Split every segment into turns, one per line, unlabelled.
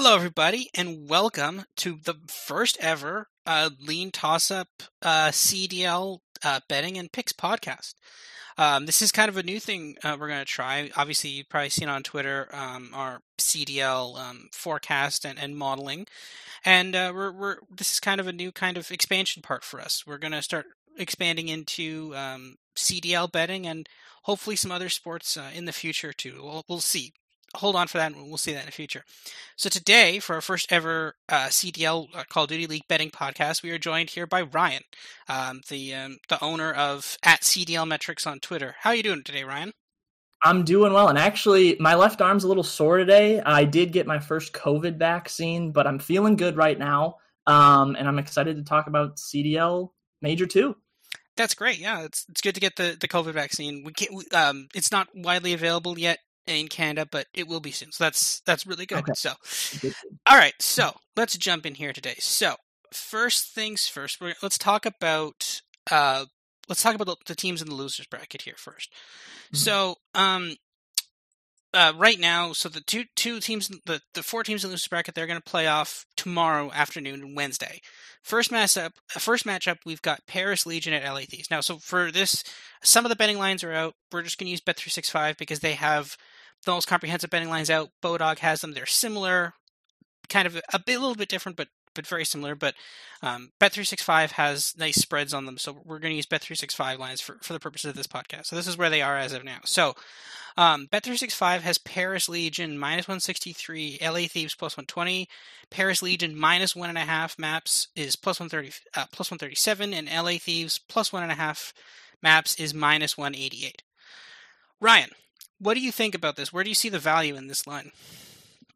Hello, everybody, and welcome to the first ever uh, Lean Toss Up uh, CDL uh, betting and picks podcast. Um, this is kind of a new thing uh, we're going to try. Obviously, you've probably seen on Twitter um, our CDL um, forecast and, and, modeling, and uh, we're, we're this is kind of a new kind of expansion part for us. We're going to start expanding into um, CDL betting and hopefully some other sports uh, in the future too. We'll, we'll see hold on for that, and we'll see that in the future. So today, for our first ever uh, CDL uh, Call of Duty League betting podcast, we are joined here by Ryan, um, the um, the owner of at CDL Metrics on Twitter. How are you doing today, Ryan?
I'm doing well, and actually, my left arm's a little sore today. I did get my first COVID vaccine, but I'm feeling good right now, um, and I'm excited to talk about CDL Major Two.
That's great. Yeah, it's it's good to get the, the COVID vaccine. We can't, um, it's not widely available yet in Canada, but it will be soon. So that's that's really good. Okay. So, all right. So let's jump in here today. So first things first, we're, let's talk about uh, let's talk about the, the, teams in the losers bracket here 1st mm-hmm. So um, uh, right now, so the two two teams, the the four teams in the losers bracket, they're going to play off tomorrow afternoon and Wednesday. First matchup, first matchup, we've got Paris Legion at LA Thieves. Now, so for this, some of the betting lines are out. We're just going to use Bet three six five because they have the most comprehensive betting lines out. Bodog has them. They're similar, kind of a, bit, a little bit different, but but very similar. But um, Bet365 has nice spreads on them, so we're going to use Bet365 lines for, for the purposes of this podcast. So this is where they are as of now. So um, Bet365 has Paris Legion minus 163, LA Thieves plus 120, Paris Legion minus one and a half maps is plus 130, uh, plus 137, and LA Thieves plus one and a half maps is minus 188. Ryan, what do you think about this? Where do you see the value in this line?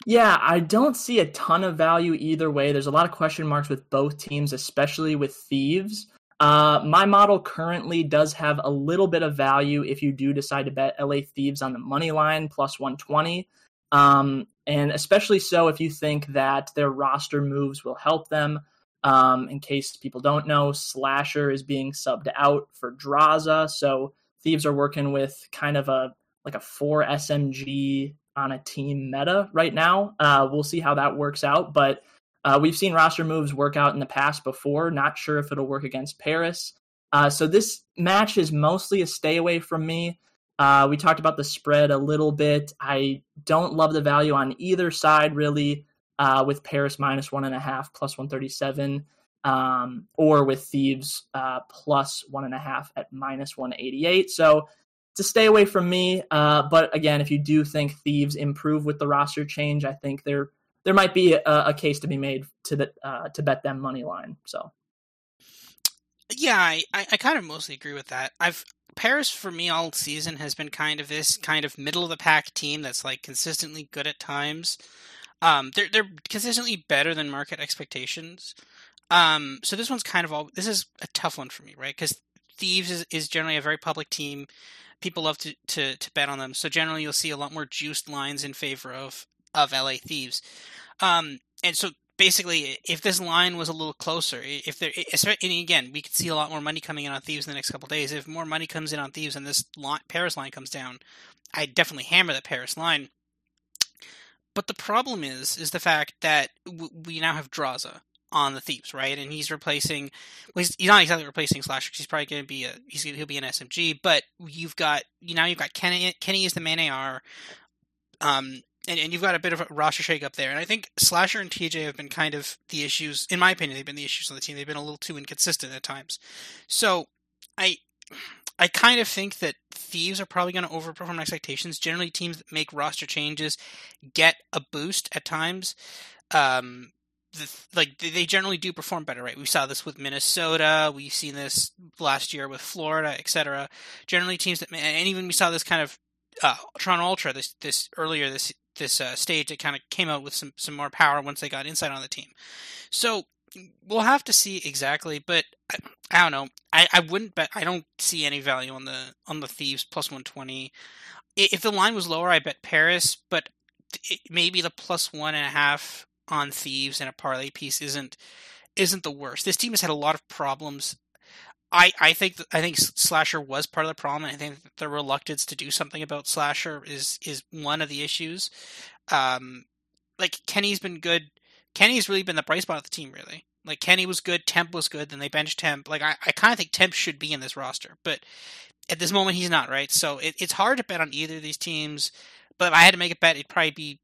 Yeah, I don't see a ton of value either way. There's a lot of question marks with both teams, especially with Thieves. Uh, my model currently does have a little bit of value if you do decide to bet LA Thieves on the money line plus 120. Um, and especially so if you think that their roster moves will help them. Um, in case people don't know, Slasher is being subbed out for Drazah. So Thieves are working with kind of a like a four SMG on a team meta right now. Uh, we'll see how that works out, but uh, we've seen roster moves work out in the past before. Not sure if it'll work against Paris. Uh, so this match is mostly a stay away from me. Uh, we talked about the spread a little bit. I don't love the value on either side really. Uh, with Paris minus one and a half plus one thirty seven, um, or with Thieves uh, plus one and a half at minus one eighty eight. So to stay away from me. Uh, but again, if you do think Thieves improve with the roster change, I think there there might be a, a case to be made to the uh, to bet them money line. So
yeah, I, I, kind of mostly agree with that. I've Paris for me all season has been kind of this kind of middle of the pack team that's like consistently good at times. Um, they're they're consistently better than market expectations. Um, so this one's kind of all. This is a tough one for me, right? Because Thieves is, is generally a very public team people love to, to, to bet on them. So generally, you'll see a lot more juiced lines in favor of of LA Thieves. Um, and so basically, if this line was a little closer, if there, and again, we could see a lot more money coming in on Thieves in the next couple days. If more money comes in on Thieves and this line, Paris line comes down, I definitely hammer that Paris line. But the problem is, is the fact that we now have Drazah, on the thieves, right? And he's replacing. Well, he's, he's not exactly replacing Slasher. He's probably going to be a. He's he'll be an SMG, but you've got you now you've got Kenny. Kenny is the main AR. Um, and, and you've got a bit of a roster shake up there. And I think Slasher and TJ have been kind of the issues, in my opinion, they've been the issues on the team. They've been a little too inconsistent at times. So I I kind of think that Thieves are probably going to overperform expectations. Generally, teams that make roster changes get a boost at times. Um, like they generally do perform better, right? We saw this with Minnesota. We've seen this last year with Florida, etc. Generally, teams that and even we saw this kind of uh, Toronto Ultra this this earlier this this uh, stage that kind of came out with some some more power once they got inside on the team. So we'll have to see exactly, but I, I don't know. I, I wouldn't bet. I don't see any value on the on the thieves plus one twenty. If the line was lower, I bet Paris, but it, maybe the plus one and a half on thieves and a parlay piece isn't isn't the worst. This team has had a lot of problems. I I think I think slasher was part of the problem. I think the reluctance to do something about slasher is is one of the issues. Um, like Kenny's been good. Kenny's really been the bright spot of the team, really. Like Kenny was good, Temp was good, then they benched Temp. Like I, I kind of think Temp should be in this roster, but at this moment he's not, right? So it, it's hard to bet on either of these teams. But if I had to make a bet, it'd probably be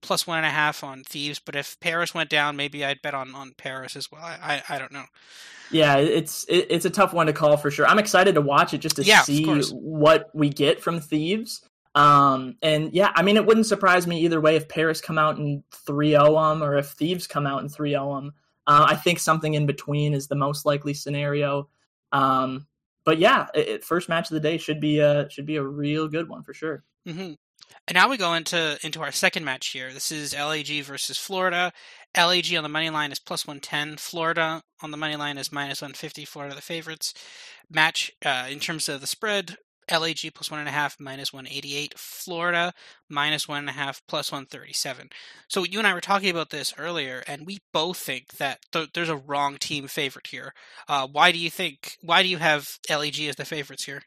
plus one and a half on Thieves. But if Paris went down, maybe I'd bet on on Paris as well. I I, I don't know.
Yeah, it's it, it's a tough one to call for sure. I'm excited to watch it just to
yeah,
see what we get from Thieves. Um, and yeah, I mean, it wouldn't surprise me either way if Paris come out and 3-0 them or if Thieves come out and 3-0 them. Uh, I think something in between is the most likely scenario. Um, but yeah, it, first match of the day should be a should be a real good one for sure.
Mm-hmm. And now we go into into our second match here. This is LAG versus Florida. LAG on the money line is plus one ten. Florida on the money line is minus one fifty. Florida the favorites. Match uh, in terms of the spread. LAG plus one and a half minus one eighty eight. Florida minus one and a half plus one thirty seven. So you and I were talking about this earlier, and we both think that th- there's a wrong team favorite here. Uh, why do you think? Why do you have LAG as the favorites here?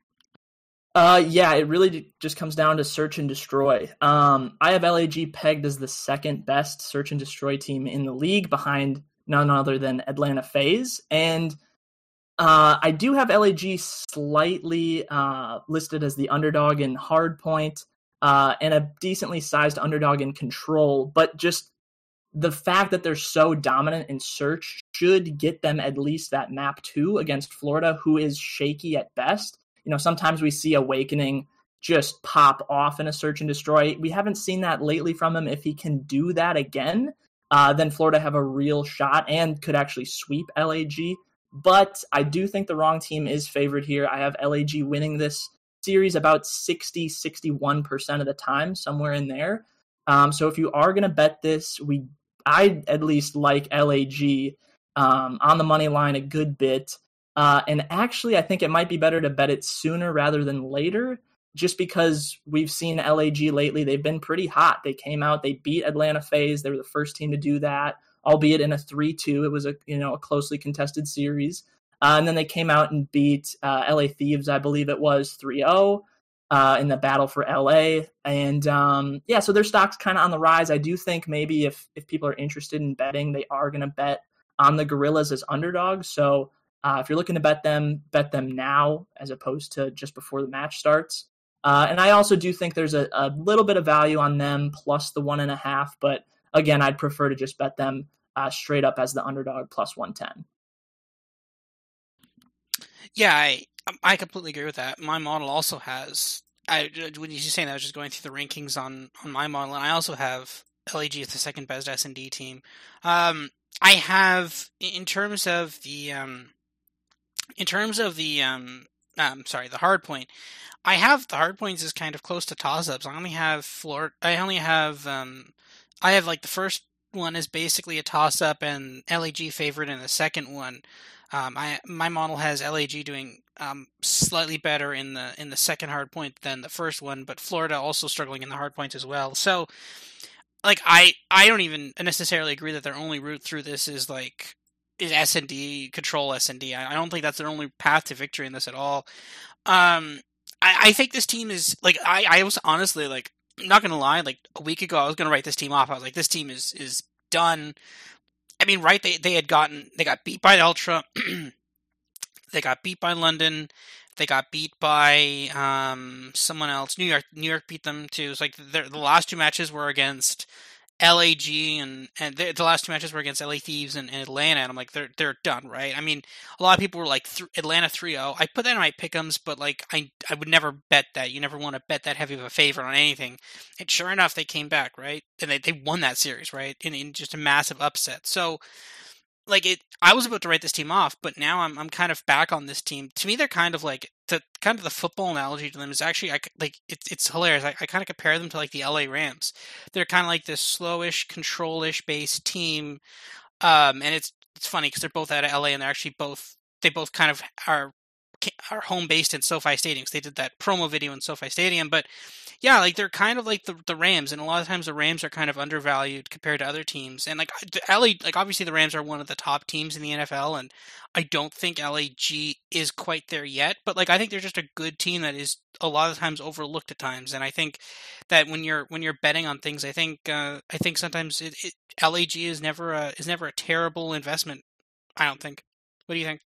Uh, yeah, it really just comes down to search and destroy. Um, I have LAG pegged as the second best search and destroy team in the league, behind none other than Atlanta FaZe. and uh, I do have LAG slightly uh, listed as the underdog in hardpoint uh, and a decently sized underdog in control, but just the fact that they're so dominant in search should get them at least that map two against Florida, who is shaky at best you know, sometimes we see Awakening just pop off in a search and destroy. We haven't seen that lately from him. If he can do that again, uh, then Florida have a real shot and could actually sweep LAG. But I do think the wrong team is favored here. I have LAG winning this series about 60, 61% of the time, somewhere in there. Um, so if you are going to bet this, we I at least like LAG um, on the money line a good bit. Uh, and actually, I think it might be better to bet it sooner rather than later, just because we've seen LAG lately. They've been pretty hot. They came out, they beat Atlanta FaZe. They were the first team to do that, albeit in a three-two. It was a you know a closely contested series. Uh, and then they came out and beat uh, LA Thieves, I believe it was 3-0 uh, in the battle for LA. And um, yeah, so their stock's kind of on the rise. I do think maybe if if people are interested in betting, they are going to bet on the Guerrillas as underdogs. So uh, if you're looking to bet them, bet them now as opposed to just before the match starts. Uh, and I also do think there's a, a, little bit of value on them plus the one and a half, but again, I'd prefer to just bet them uh, straight up as the underdog plus 110.
Yeah, I I completely agree with that. My model also has I when you were saying that I was just going through the rankings on on my model, and I also have LAG as the second best S and D team. Um, I have in terms of the um, in terms of the um, um sorry the hard point i have the hard points is kind of close to toss ups i only have floor i only have um i have like the first one is basically a toss up and lag favorite in the second one um i my model has lag doing um slightly better in the in the second hard point than the first one but florida also struggling in the hard points as well. So like i i don't even necessarily agree that their only route through this is like is S and D control S and D. I don't think that's their only path to victory in this at all. Um, I, I think this team is like I, I was honestly like I'm not gonna lie, like a week ago I was gonna write this team off. I was like, this team is is done. I mean, right? They they had gotten they got beat by Ultra, they got beat by London, they got beat by um someone else. New York New York beat them too. It's like the last two matches were against LAG and and the, the, last two matches were against LA Thieves and, and, Atlanta, and I'm like they're they're done, right? I mean, a lot of people were like th- Atlanta 3-0. I put that in my pickums, but like I I would never bet that. You never want to bet that heavy of a favorite on anything. And sure enough, they came back, right? And they, they won that series, right? In, in just a massive upset. So like it I was about to write this team off, but now I'm I'm kind of back on this team. To me, they're kind of like the kind of the football analogy to them is actually I, like it's it's hilarious. I, I kind of compare them to like the LA Rams. They're kind of like this slowish, controlish based team, um, and it's it's funny because they're both out of LA and they're actually both they both kind of are are home based in SoFi Stadium. They did that promo video in SoFi Stadium, but yeah, like they're kind of like the the Rams, and a lot of times the Rams are kind of undervalued compared to other teams. And like LA, like obviously the Rams are one of the top teams in the NFL, and I don't think LAG is quite there yet. But like I think they're just a good team that is a lot of times overlooked at times. And I think that when you're when you're betting on things, I think uh, I think sometimes it, it, LAG is never a is never a terrible investment. I don't think. What do you think?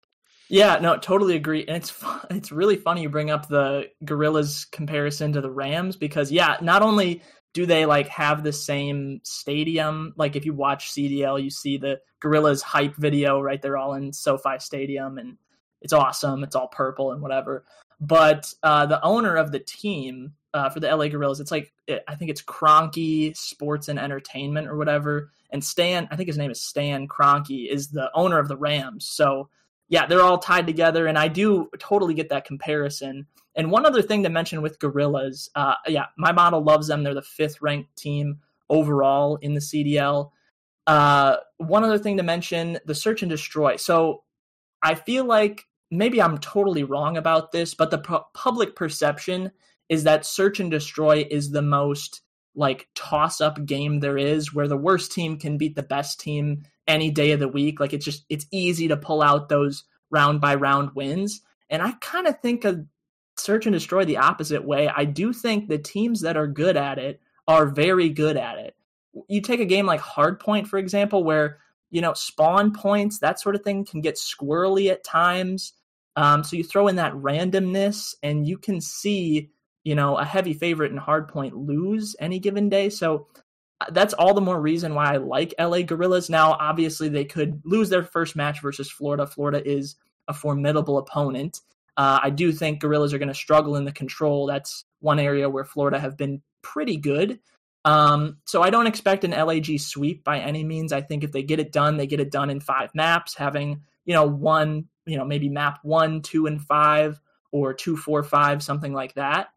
Yeah, no, totally agree. And it's it's really funny you bring up the Guerrillas comparison to the Rams because yeah, not only do they like have the same stadium, like if you watch CDL, you see the Guerrillas hype video, right? They're all in SoFi Stadium and it's awesome. It's all purple and whatever. But uh, the owner of the team uh, for the LA Guerrillas, it's like I think it's Kroenke Sports and Entertainment or whatever. And Stan, I think his name is Stan Kroenke, is the owner of the Rams. So yeah, they're all tied together, and I do totally get that comparison. And one other thing to mention with Guerrillas, uh, yeah, my model loves them. They're the fifth ranked team overall in the CDL. Uh, one other thing to mention the search and destroy. So I feel like maybe I'm totally wrong about this, but the pu- public perception is that search and destroy is the most like toss up game there is where the worst team can beat the best team any day of the week. Like it's just it's easy to pull out those round by round wins. And I kind of think of search and destroy the opposite way. I do think the teams that are good at it are very good at it. You take a game like Hardpoint, for example, where you know spawn points, that sort of thing can get squirrely at times. Um, so you throw in that randomness, and you can see you know a heavy favorite in Hardpoint lose any given day. So that's all the more reason why I like LA Guerrillas. Now, obviously, they could lose their first match versus Florida. Florida is a formidable opponent. Uh, I do think Guerrillas are going to struggle in the control. That's one area where Florida have been pretty good. Um, so I don't expect an LAG sweep by any means. I think if they get it done, they get it done in five maps, having you know one, you know maybe map one, two, and five, or two, four, five, something like that.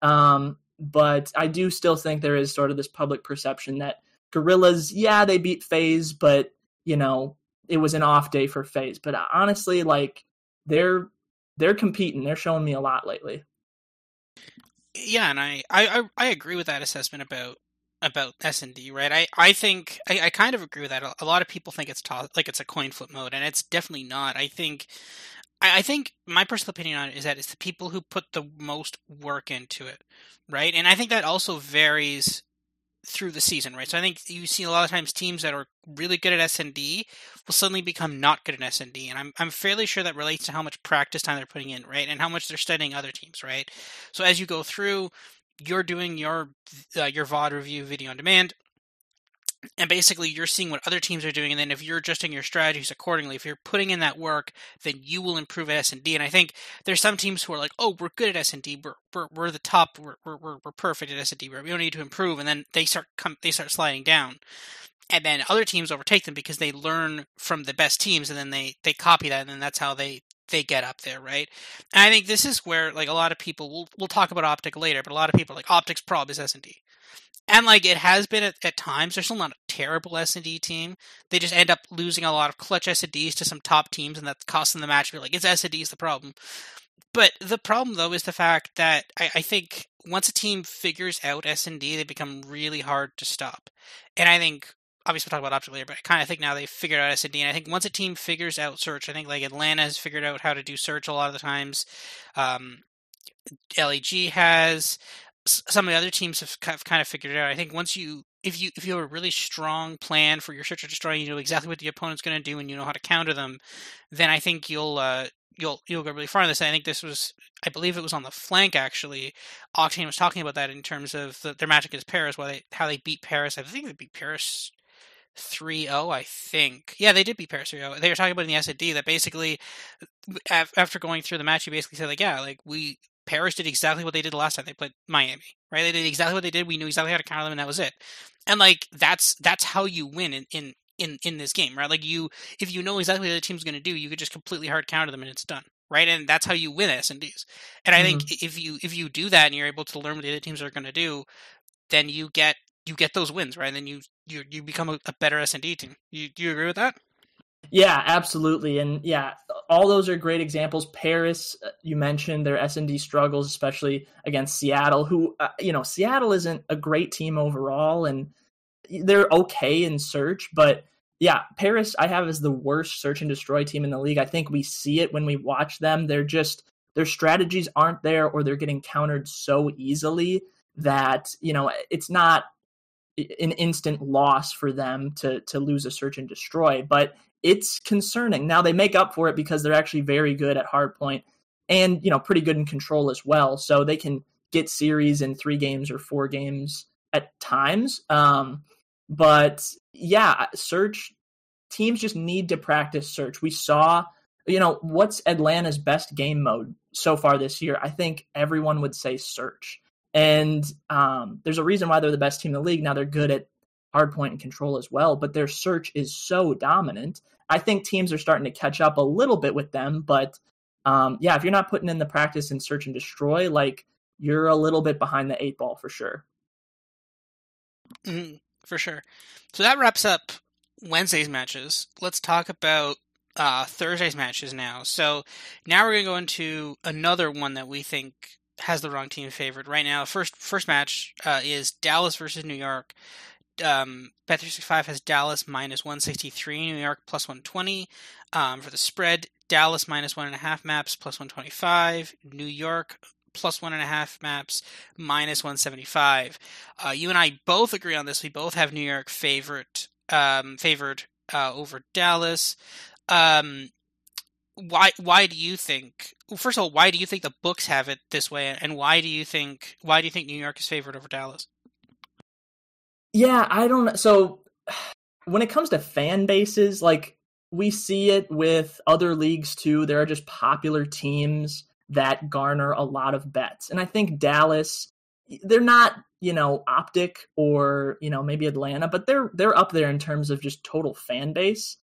Um, but I do still think there is sort of this public perception that Guerrillas, yeah, they beat FaZe, but you know, it was an off day for FaZe. But uh, honestly, like they're they're competing. They're showing me a lot lately.
Yeah, and I I I agree with that assessment about about S and D, right? I I think I, I kind of agree with that. A lot of people think it's to- like it's a coin flip mode, and it's definitely not. I think I, I think my personal opinion on it is that it's the people who put the most work into it, right? And I think that also varies through the season, right? So I think you see a lot of times teams that are really good at S and D will suddenly become not good at S and D, and I'm I'm fairly sure that relates to how much practice time they're putting in, right, and how much they're studying other teams, right? So as you go through, you're doing your uh, your VOD review video on demand and basically you're seeing what other teams are doing and then if you're adjusting your strategies accordingly if you're putting in that work then you will improve at s&d and i think there's some teams who are like oh we're good at s&d we're, we're, we're the top we're, we're, we're perfect at s&d we don't need to improve and then they start come they start sliding down and then other teams overtake them because they learn from the best teams and then they they copy that and then that's how they they get up there, right? And I think this is where like a lot of people we'll we'll talk about optic later, but a lot of people like optics prob is S and D. And like it has been at, at times, they're still not a terrible S and D team. They just end up losing a lot of clutch S and Ds to some top teams, and that's costing the match. You're like, it's S and D's the problem. But the problem though is the fact that I, I think once a team figures out S and D, they become really hard to stop. And I think obviously we'll talk about optic later, but I kind of think now they've figured out S and D. And I think once a team figures out search, I think like Atlanta has figured out how to do search a lot of the times. Um, LAG has some of the other teams have kind of figured it out. I think once you if you if you have a really strong plan for your search or destroy, you know exactly what the opponent's going to do and you know how to counter them, then I think you'll uh, you'll you'll go really far in this. I think this was I believe it was on the flank actually. Octane was talking about that in terms of the, their match against Paris, why they how they beat Paris. I think they beat Paris 3-0 i think yeah they did beat paris 3-0 they were talking about in the S&D that basically after going through the match he basically said like yeah like we Paris did exactly what they did last time they played Miami, right? They did exactly what they did. We knew exactly how to counter them, and that was it. And like that's that's how you win in in in, in this game, right? Like you, if you know exactly what the team's going to do, you could just completely hard counter them, and it's done, right? And that's how you win S and Ds. And I mm-hmm. think if you if you do that and you're able to learn what the other teams are going to do, then you get you get those wins, right? And then you you you become a, a better S and D team. You do you agree with that?
Yeah, absolutely. And yeah, all those are great examples. Paris, uh, you mentioned their S and D struggles, especially against Seattle. Who uh, you know, Seattle isn't a great team overall, and they're okay in search, but yeah, Paris I have as the worst search and destroy team in the league. I think we see it when we watch them. They're just their strategies aren't there, or they're getting countered so easily that you know it's not an instant loss for them to to lose a search and destroy, but it's concerning. Now they make up for it because they're actually very good at hardpoint and you know pretty good in control as well, so they can get series in three games or four games at times. Um, but yeah, search teams just need to practice search. We saw, you know, what's Atlanta's best game mode so far this year? I think everyone would say search. And um, there's a reason why they're the best team in the league. Now they're good at hardpoint and control as well, but their search is so dominant. I think teams are starting to catch up a little bit with them, but um, yeah, if you're not putting in the practice in search and destroy, like you're a little bit behind the eight ball for sure.
Mm, for sure. So that wraps up Wednesday's matches. Let's talk about uh, Thursday's matches now. So now we're going to go into another one that we think has the wrong team favored right now. First first match uh, is Dallas versus New York. Um, Bet365 has Dallas minus 163, New York plus 120. Um, for the spread, Dallas minus one and a half maps plus 125, New York plus one and a half maps minus 175. Uh, you and I both agree on this. We both have New York favorite um, favored uh, over Dallas. Um, why why do you think well, first of all why do you think the books have it this way and why do you think why do you think New York is favored over Dallas?
Yeah, I don't so when it comes to fan bases like we see it with other leagues too. There are just popular teams that garner a lot of bets. And I think Dallas they're not, you know, optic or, you know, maybe Atlanta, but they're they're up there in terms of just total fan base.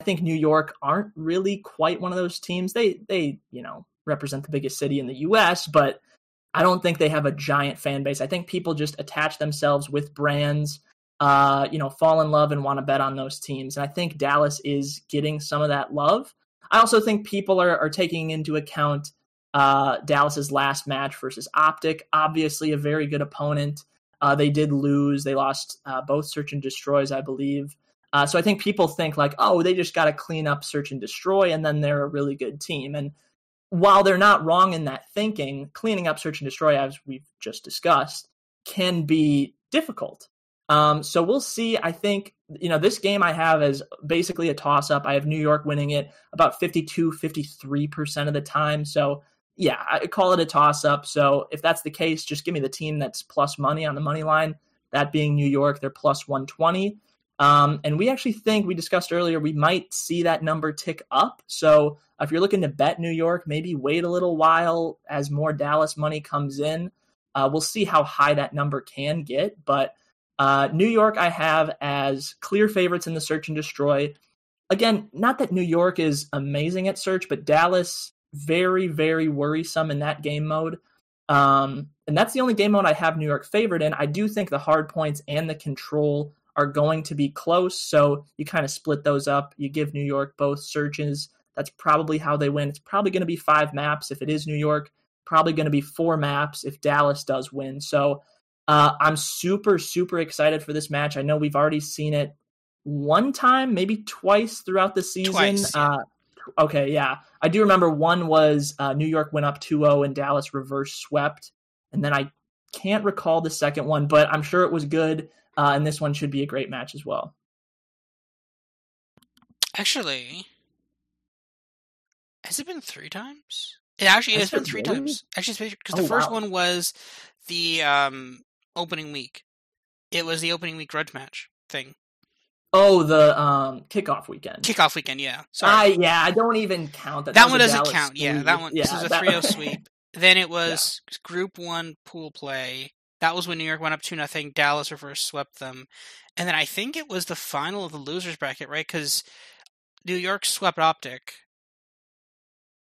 I think New York aren't really quite one of those teams. They they you know represent the biggest city in the U.S., but I don't think they have a giant fan base. I think people just attach themselves with brands, uh, you know, fall in love and want to bet on those teams. And I think Dallas is getting some of that love. I also think people are, are taking into account uh, Dallas's last match versus Optic. Obviously, a very good opponent. Uh, they did lose. They lost uh, both search and destroys, I believe. Uh, so I think people think like, oh, they just got to clean up search and destroy, and then they're a really good team. And while they're not wrong in that thinking, cleaning up search and destroy, as we've just discussed, can be difficult. Um, so we'll see. I think, you know, this game I have is basically a toss up. I have New York winning it about 52, 53% of the time. So, yeah, I call it a toss up. So if that's the case, just give me the team that's plus money on the money line. That being New York, they're plus 120. Um, and we actually think we discussed earlier we might see that number tick up. So if you're looking to bet New York, maybe wait a little while as more Dallas money comes in. Uh, we'll see how high that number can get. But uh, New York, I have as clear favorites in the search and destroy. Again, not that New York is amazing at search, but Dallas very, very worrisome in that game mode. Um, and that's the only game mode I have New York favored in. I do think the hard points and the control are going to be close. So you kind of split those up. You give New York both searches. That's probably how they win. It's probably going to be five maps if it is New York. Probably going to be four maps if Dallas does win. So uh, I'm super, super excited for this match. I know we've already seen it one time, maybe twice throughout the season.
Twice.
Uh, okay, yeah. I do remember one was uh, New York went up 2 0 and Dallas reverse swept. And then I can't recall the second one, but I'm sure it was good. Uh, and this one should be a great match as well.
Actually, has it been three times? It actually has, has been three really? times. Actually, because oh, the first wow. one was the um, opening week. It was the opening week grudge match thing.
Oh, the um, kickoff weekend.
Kickoff weekend, yeah. Sorry.
I yeah, I don't even count that.
That, that one doesn't count. Sweep. Yeah, that one. Yeah, this is a 3 sweep. Then it was yeah. Group One pool play. That was when New York went up two nothing. Dallas reverse swept them, and then I think it was the final of the losers bracket, right? Because New York swept Optic,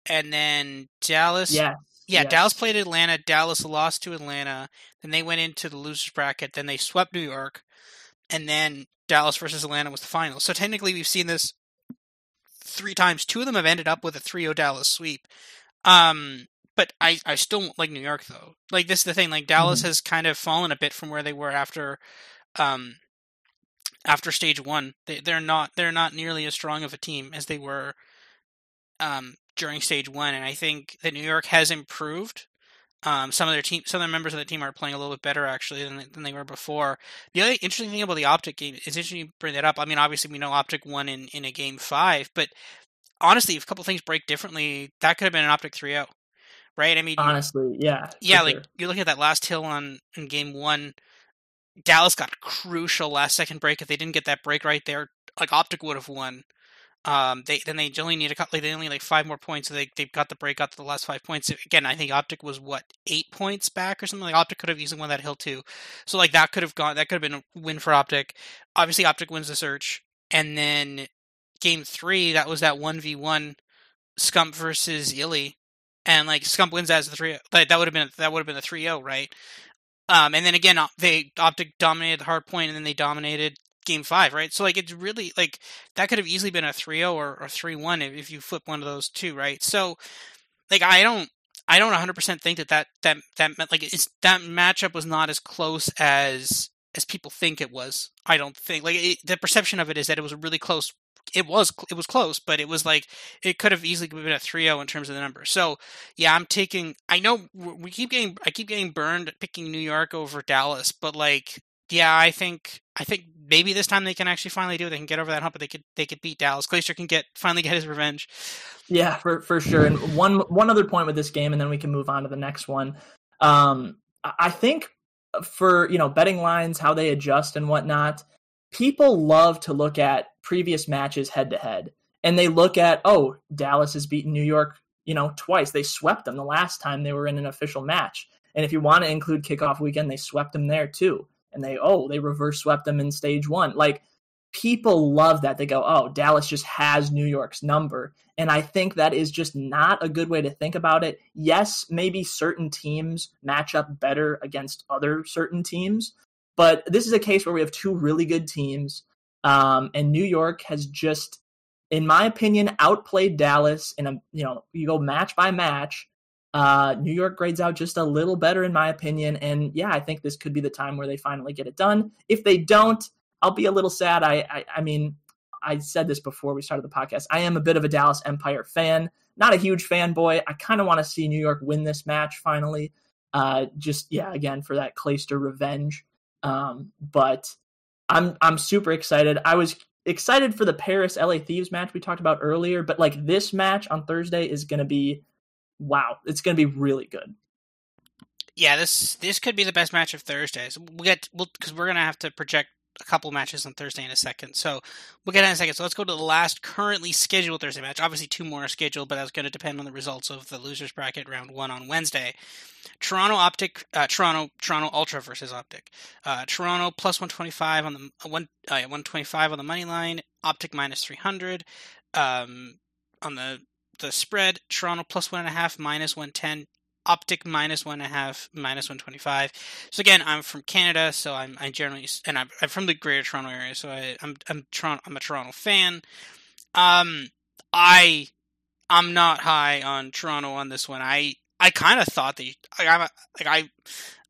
and then Dallas.
Yeah.
Yeah, yes. Dallas played Atlanta. Dallas lost to Atlanta. Then they went into the losers bracket. Then they swept New York, and then Dallas versus Atlanta was the final. So technically, we've seen this three times. Two of them have ended up with a 3-0 Dallas sweep. Um, but I, I still like New York though. Like this is the thing. Like Dallas mm-hmm. has kind of fallen a bit from where they were after, um, after stage one. They they're not they're not nearly as strong of a team as they were, um, during stage one. And I think that New York has improved. Um, some of their team, some of the members of the team are playing a little bit better actually than than they were before. The other interesting thing about the Optic game is interesting you bring that up. I mean, obviously we know Optic won in in a game five, but honestly, if a couple things break differently, that could have been an Optic 3-0 right? I mean,
honestly, yeah,
yeah. Like sure. you look at that last hill on in game one, Dallas got crucial last second break. If they didn't get that break right there, like Optic would have won. Um, they then they only need a couple. Like, they only like five more points. So they they got the break, got to the last five points. Again, I think Optic was what eight points back or something. Like Optic could have easily won that hill too. So like that could have gone. That could have been a win for Optic. Obviously, Optic wins the search, and then game three that was that one v one Scump versus iLLeY and like Scump wins as the three. Like that would have been that would have been the three zero, right? Um, and then again, they Optic dominated the hard point, and then they dominated game five, right? So like it's really like that could have easily been a 3-0 or, or 3-1 if, if you flip one of those two, right? So like I don't I don't 100% think that that that that like it's that matchup was not as close as as people think it was. I don't think like it, the perception of it is that it was a really close it was it was close, but it was like it could have easily been a 3-0 in terms of the number. So yeah, I'm taking. I know we keep getting I keep getting burned picking New York over Dallas, but like yeah, I think I think maybe this time they can actually finally do it. They can get over that hump, but they could they could beat Dallas. Clayster can get finally get his revenge.
Yeah, for for sure. And one one other point with this game, and then we can move on to the next one. Um, I think for you know betting lines, how they adjust and whatnot people love to look at previous matches head to head and they look at, oh, Dallas has beaten New York, you know, twice. They swept them the last time they were in an official match. And if you want to include kickoff weekend, they swept them there too. And they, oh, they reverse swept them in stage one. Like people love that. They go, oh, Dallas just has New York's number. And I think that is just not a good way to think about it. Yes, maybe certain teams match up better against other certain teams, but this is a case where we have two really good teams, um, and New York has just, in my opinion, outplayed Dallas. In a you know you go match by match. Uh, New York grades out just a little better, in my opinion, and yeah, I think this could be the time where they finally get it done. If they don't, I'll be a little sad. I, I, I mean, I said this before we started the podcast. I am a bit of a Dallas Empire fan, not a huge fanboy. I kind of want to see New York win this match finally. Uh, just yeah, again for that Clayster revenge. Um, but I'm I'm super excited. I was excited for the Paris LA Thieves match we talked about earlier, but like this match on Thursday is going to be wow. It's going to be really good.
Yeah, this this could be the best match of Thursdays. We'll get we'll because we're gonna have to project a couple matches on Thursday in a second. So we'll get in a second. So let's go to the last currently scheduled Thursday match. Obviously, two more are scheduled, but that's going to depend on the results of the losers bracket round one on Wednesday. Toronto Optic, uh, Toronto Toronto Ultra versus Optic. Uh, Toronto plus one twenty five on the one uh, one twenty five on the money line. Optic minus three hundred. Um, on the the spread, Toronto plus one and a half, minus one ten. Optic minus one and a half, minus one twenty five. So again, I'm from Canada, so I'm I generally and I'm, I'm from the Greater Toronto area, so I, I'm I'm Toronto I'm a Toronto fan. Um, I I'm not high on Toronto on this one. I I kind of thought they I, I'm like I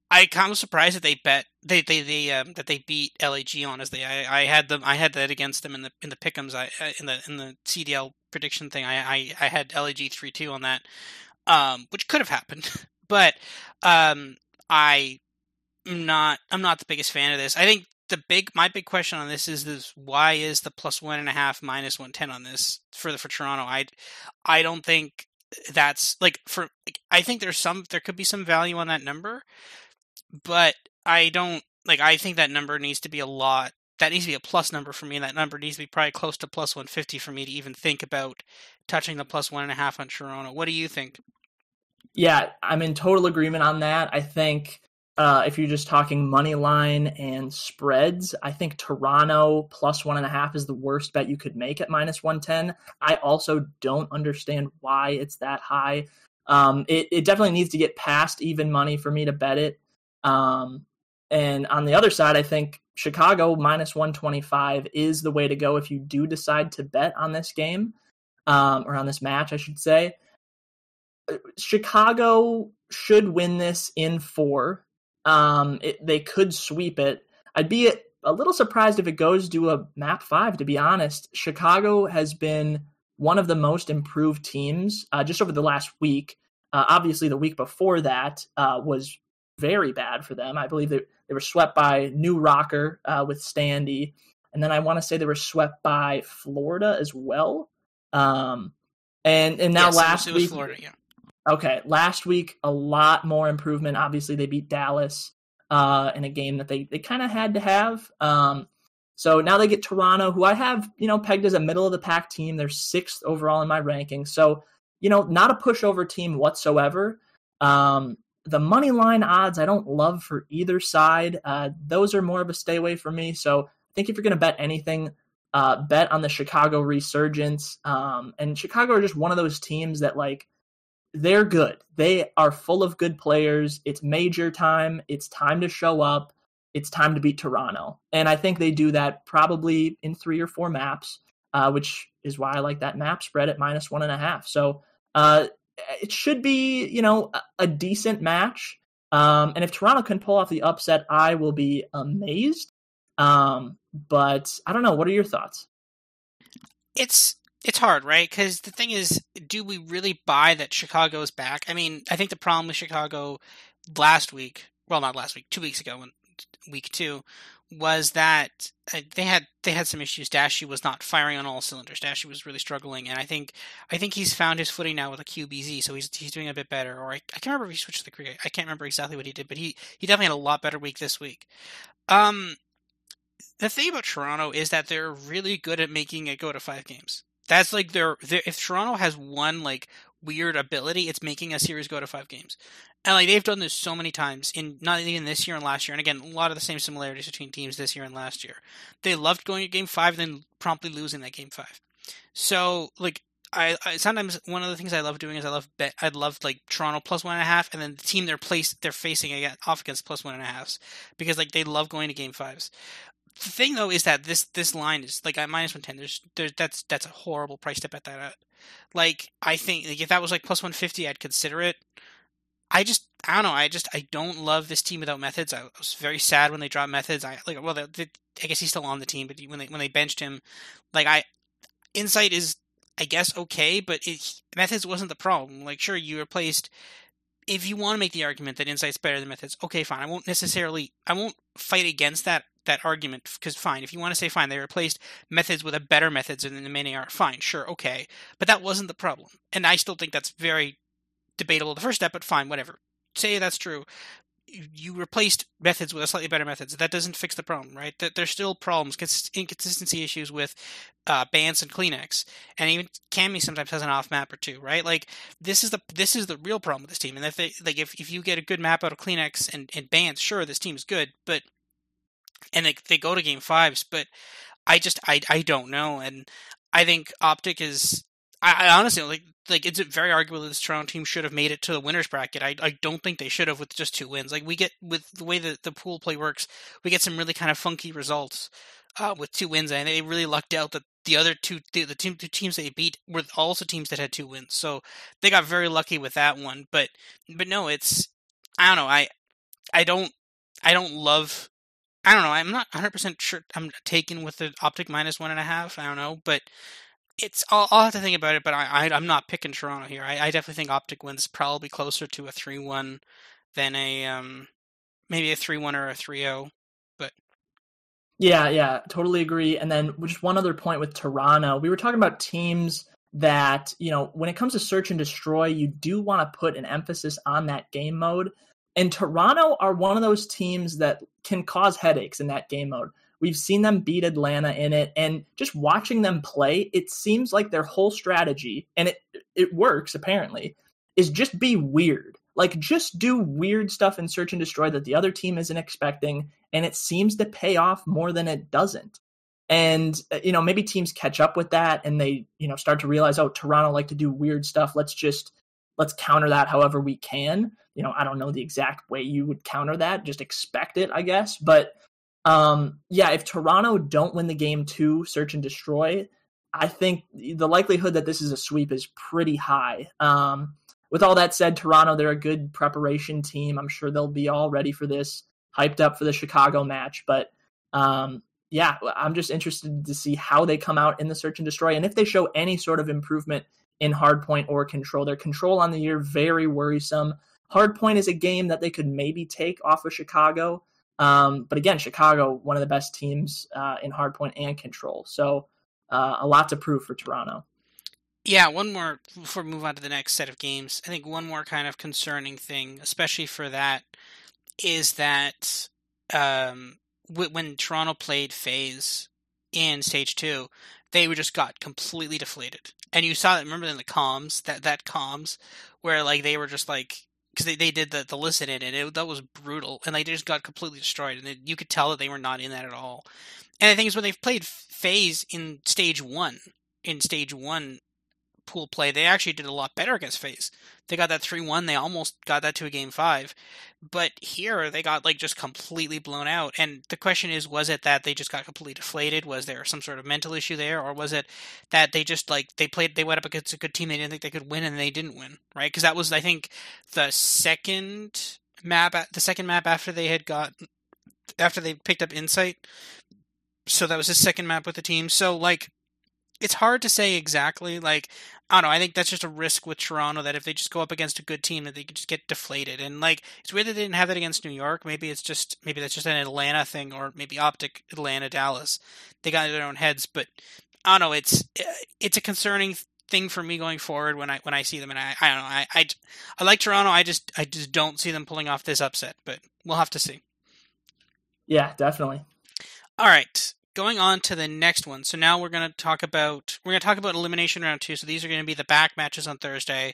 I kind of surprised that they bet they they, they um, that they beat LAG on as they I, I had them I had that against them in the in the pickums I in the in the CDL prediction thing I I, I had LAG three two on that um, which could have happened. but um, I am not. I'm not the biggest fan of this. I think the big my big question on this is this: why is the plus one and a half minus one ten on this for the for Toronto? I I don't think that's like for. Like, I think there's some there could be some value on that number, but I don't like. I think that number needs to be a lot that needs to be a plus number for me. That number needs to be probably close to plus 150 for me to even think about touching the plus one and a half on Toronto. What do you think?
Yeah, I'm in total agreement on that. I think uh, if you're just talking money line and spreads, I think Toronto plus one and a half is the worst bet you could make at minus 110. I also don't understand why it's that high. Um, it, it definitely needs to get past even money for me to bet it. Um, and on the other side, I think Chicago minus 125 is the way to go if you do decide to bet on this game. Um, or on this match, I should say. Uh, Chicago should win this in four. Um, it, they could sweep it. I'd be a little surprised if it goes to a map five, to be honest. Chicago has been one of the most improved teams uh, just over the last week. Uh, obviously, the week before that uh, was very bad for them. I believe they, they were swept by New Rocker uh, with Standy. And then I want to say they were swept by Florida as well. Um, and and now yes, last week,
Florida, yeah.
Okay, last week a lot more improvement. Obviously, they beat Dallas uh, in a game that they they kind of had to have. Um, so now they get Toronto, who I have you know pegged as a middle of the pack team. They're sixth overall in my ranking. So you know, not a pushover team whatsoever. Um, the money line odds I don't love for either side. Uh, those are more of a stay away for me. So I think if you're going to bet anything, uh, bet on the Chicago resurgence. Um, and Chicago are just one of those teams that like they're good. They are full of good players. It's major time. It's time to show up. It's time to beat Toronto. And I think they do that probably in three or four maps, uh, which is why I like that map spread at minus one and a half. So uh, it should be, you know, a, decent match. Um, and if Toronto can pull off the upset, I will be amazed. Um, but I don't know. What are your thoughts?
It's it's hard, right? Because the thing is, do we really buy that Chicago is back? I mean, I think the problem with Chicago last week, well, not last week, two weeks ago, when week two, was that uh, they had they had some issues. Dashy was not firing on all cylinders. Dashy was really struggling, and I think I think he's found his footing now with a QBZ, so he's he's doing a bit better. Or I, I can't remember if he switched to the Krig. I can't remember exactly what he did, but he he definitely had a lot better week this week. Um, the thing about Toronto is that they're really good at making it go to five games. That's like their, if Toronto has one like weird ability, it's making a series go to five games. And like they've done this so many times in not even this year and last year, and again, a lot of the same similarities between teams this year and last year. They loved going to game five, then promptly losing that game five. So like I, I, sometimes one of the things I love doing is I love bet I love like Toronto plus one and a half, and then the team they're placed they're facing again off against plus one and a half because like they love going to game fives the thing though is that this this line is like at minus one ten. There's there's that's that's a horrible price to bet that at. Like I think like, if that was like plus one fifty, I'd consider it. I just I don't know. I just I don't love this team without Methodz. I was very sad when they dropped Methodz. I like well, they, they, I guess he's still on the team, but when they when they benched him, like I insight is I guess okay, but it, Methodz wasn't the problem. Like sure, you replaced if you want to make the argument that insight's better than Methodz, okay, fine. I won't necessarily, I won't fight against that that argument because fine. If you want to say fine, they replaced Methodz with a better Methodz than the main AR, fine, sure, okay. But that wasn't the problem, and I still think that's very debatable. The first step, but fine, whatever. Say that's true you replaced Methodz with a slightly better Methodz. That doesn't fix the problem, right? There's still problems, inconsistency issues with uh, Bance and Cleanx, and even Cammy sometimes has an off map or two, right? Like this is the this is the real problem with this team. And if they, like if, if you get a good map out of Cleanx and and Bance, sure, this team's good, but and they they go to game fives, but I just I I don't know, and I think Optic is I, I honestly like like it's very arguable that this Toronto team should have made it to the winners bracket. I I don't think they should have with just two wins. Like we get with the way that the pool play works, we get some really kind of funky results uh, with two wins, and they really lucked out that the other two the, the team two teams they beat were also teams that had two wins. So they got very lucky with that one. But but no, it's I don't know. I I don't I don't love. I don't know. I'm not 100 percent sure. I'm taken with the optic minus one and a half. I don't know, but it's I'll, I'll, have to think about it, but I, I am not picking Toronto here. I, I, definitely think Optic wins probably closer to a three one than a um maybe a three one or a 3-0. But
yeah, yeah, totally agree. And then just one other point with Toronto, we were talking about teams that you know when it comes to search and destroy, you do want to put an emphasis on that game mode. And Toronto are one of those teams that can cause headaches in that game mode. We've seen them beat Atlanta in it, and just watching them play, it seems like their whole strategy, and it it works apparently, is just be weird. Like just do weird stuff in search and destroy that the other team isn't expecting, and it seems to pay off more than it doesn't. And uh, you know, maybe teams catch up with that and they, you know, start to realize, oh, Toronto like to do weird stuff. Let's just let's counter that however we can. You know, I don't know the exact way you would counter that. Just expect it, I guess. But um, yeah, if Toronto don't win the game two, search and destroy, I think the likelihood that this is a sweep is pretty high. Um, with all that said, Toronto, they're a good preparation team. I'm sure they'll be all ready for this, hyped up for the Chicago match. But um, yeah, I'm just interested to see how they come out in the search and destroy and if they show any sort of improvement in hardpoint or control. Their control on the year, very worrisome. Hardpoint is a game that they could maybe take off of Chicago. Um, but again, Chicago, one of the best teams uh, in hardpoint and control. So uh, a lot to prove for Toronto.
Yeah, one more before we move on to the next set of games. I think one more kind of concerning thing, especially for that, is that um, when Toronto played FaZe in stage two, they just got completely deflated. And you saw that. Remember in the comms that that comms where like they were just like because they, they did the, the listen in it, it that was brutal and they just got completely destroyed and you could tell that they were not in that at all and the thing is when they've played FaZe in stage one in stage one pool play, they actually did a lot better against FaZe. They got that 3 1. They almost got that to a game five. But here, they got like just completely blown out. And the question is was it that they just got completely deflated? Was there some sort of mental issue there? Or was it that they just like they played, they went up against a good team they didn't think they could win and they didn't win, right? Because that was, I think, the second map, the second map after they had got, after they picked up Insight. So that was his second map with the team. So, like, it's hard to say exactly. Like, I don't know. I think that's just a risk with Toronto that if they just go up against a good team, that they could just get deflated. And like, it's weird that they didn't have that against New York. Maybe it's just maybe that's just an Atlanta thing, or maybe Optic Atlanta Dallas. They got their own heads, but I don't know. It's eh, it's a concerning thing for me going forward when I when I see them, and I I don't know. I I, I like Toronto. I just I just don't see them pulling off this upset, but we'll have to see.
Yeah, definitely.
All right going on to the next one. So now we're going to talk about we're going to talk about elimination round 2. So these are going to be the back matches on Thursday.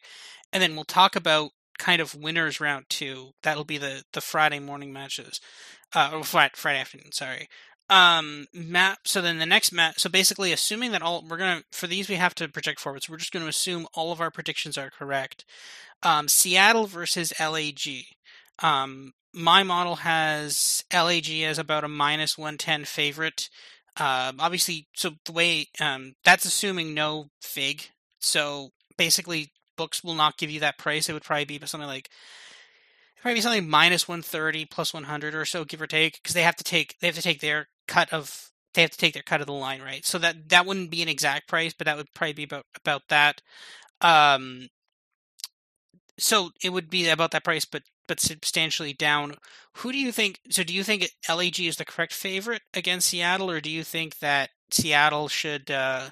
And then we'll talk about kind of winners round 2. That'll be the the Friday morning matches. Uh or Friday, afternoon, sorry. Um map so then the next map so basically assuming that all we're going to for these we have to project forward. So we're just going to assume all of our predictions are correct. Um Seattle versus LAG. Um my model has LAG as about a minus 110 favorite. Uh, obviously, so the way um, that's assuming no fig. So basically, books will not give you that price. It would probably be something like probably something minus 130 plus 100 or so, give or take, because they have to take they have to take their cut of they have to take their cut of the line, right? So that that wouldn't be an exact price, but that would probably be about about that. Um, so it would be about that price, but but substantially down. Who do you think? So, do you think LAG is the correct favorite against Seattle, or do you think that Seattle should, uh,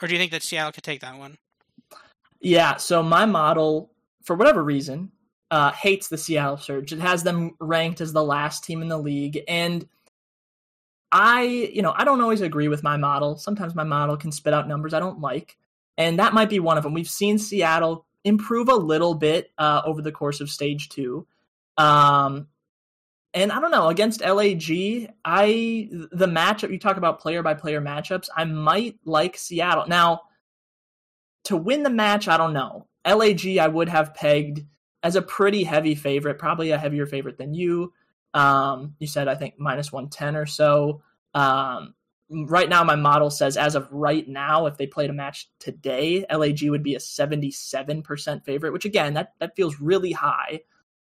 or do you think that Seattle could take that one?
Yeah. So my model, for whatever reason, uh, hates the Seattle Surge. It has them ranked as the last team in the league, and I, you know, I don't always agree with my model. Sometimes my model can spit out numbers I don't like, and that might be one of them. We've seen Seattle improve a little bit uh, over the course of stage two. Um, and I don't know against LAG, I the matchup you talk about player by player matchups, I might like Seattle. Now, to win the match, I don't know. LAG, I would have pegged as a pretty heavy favorite, probably a heavier favorite than you. Um, you said I think minus one ten or so. Um, right now, my model says as of right now, if they played a match today, LAG would be a seventy seven percent favorite, which again that that feels really high.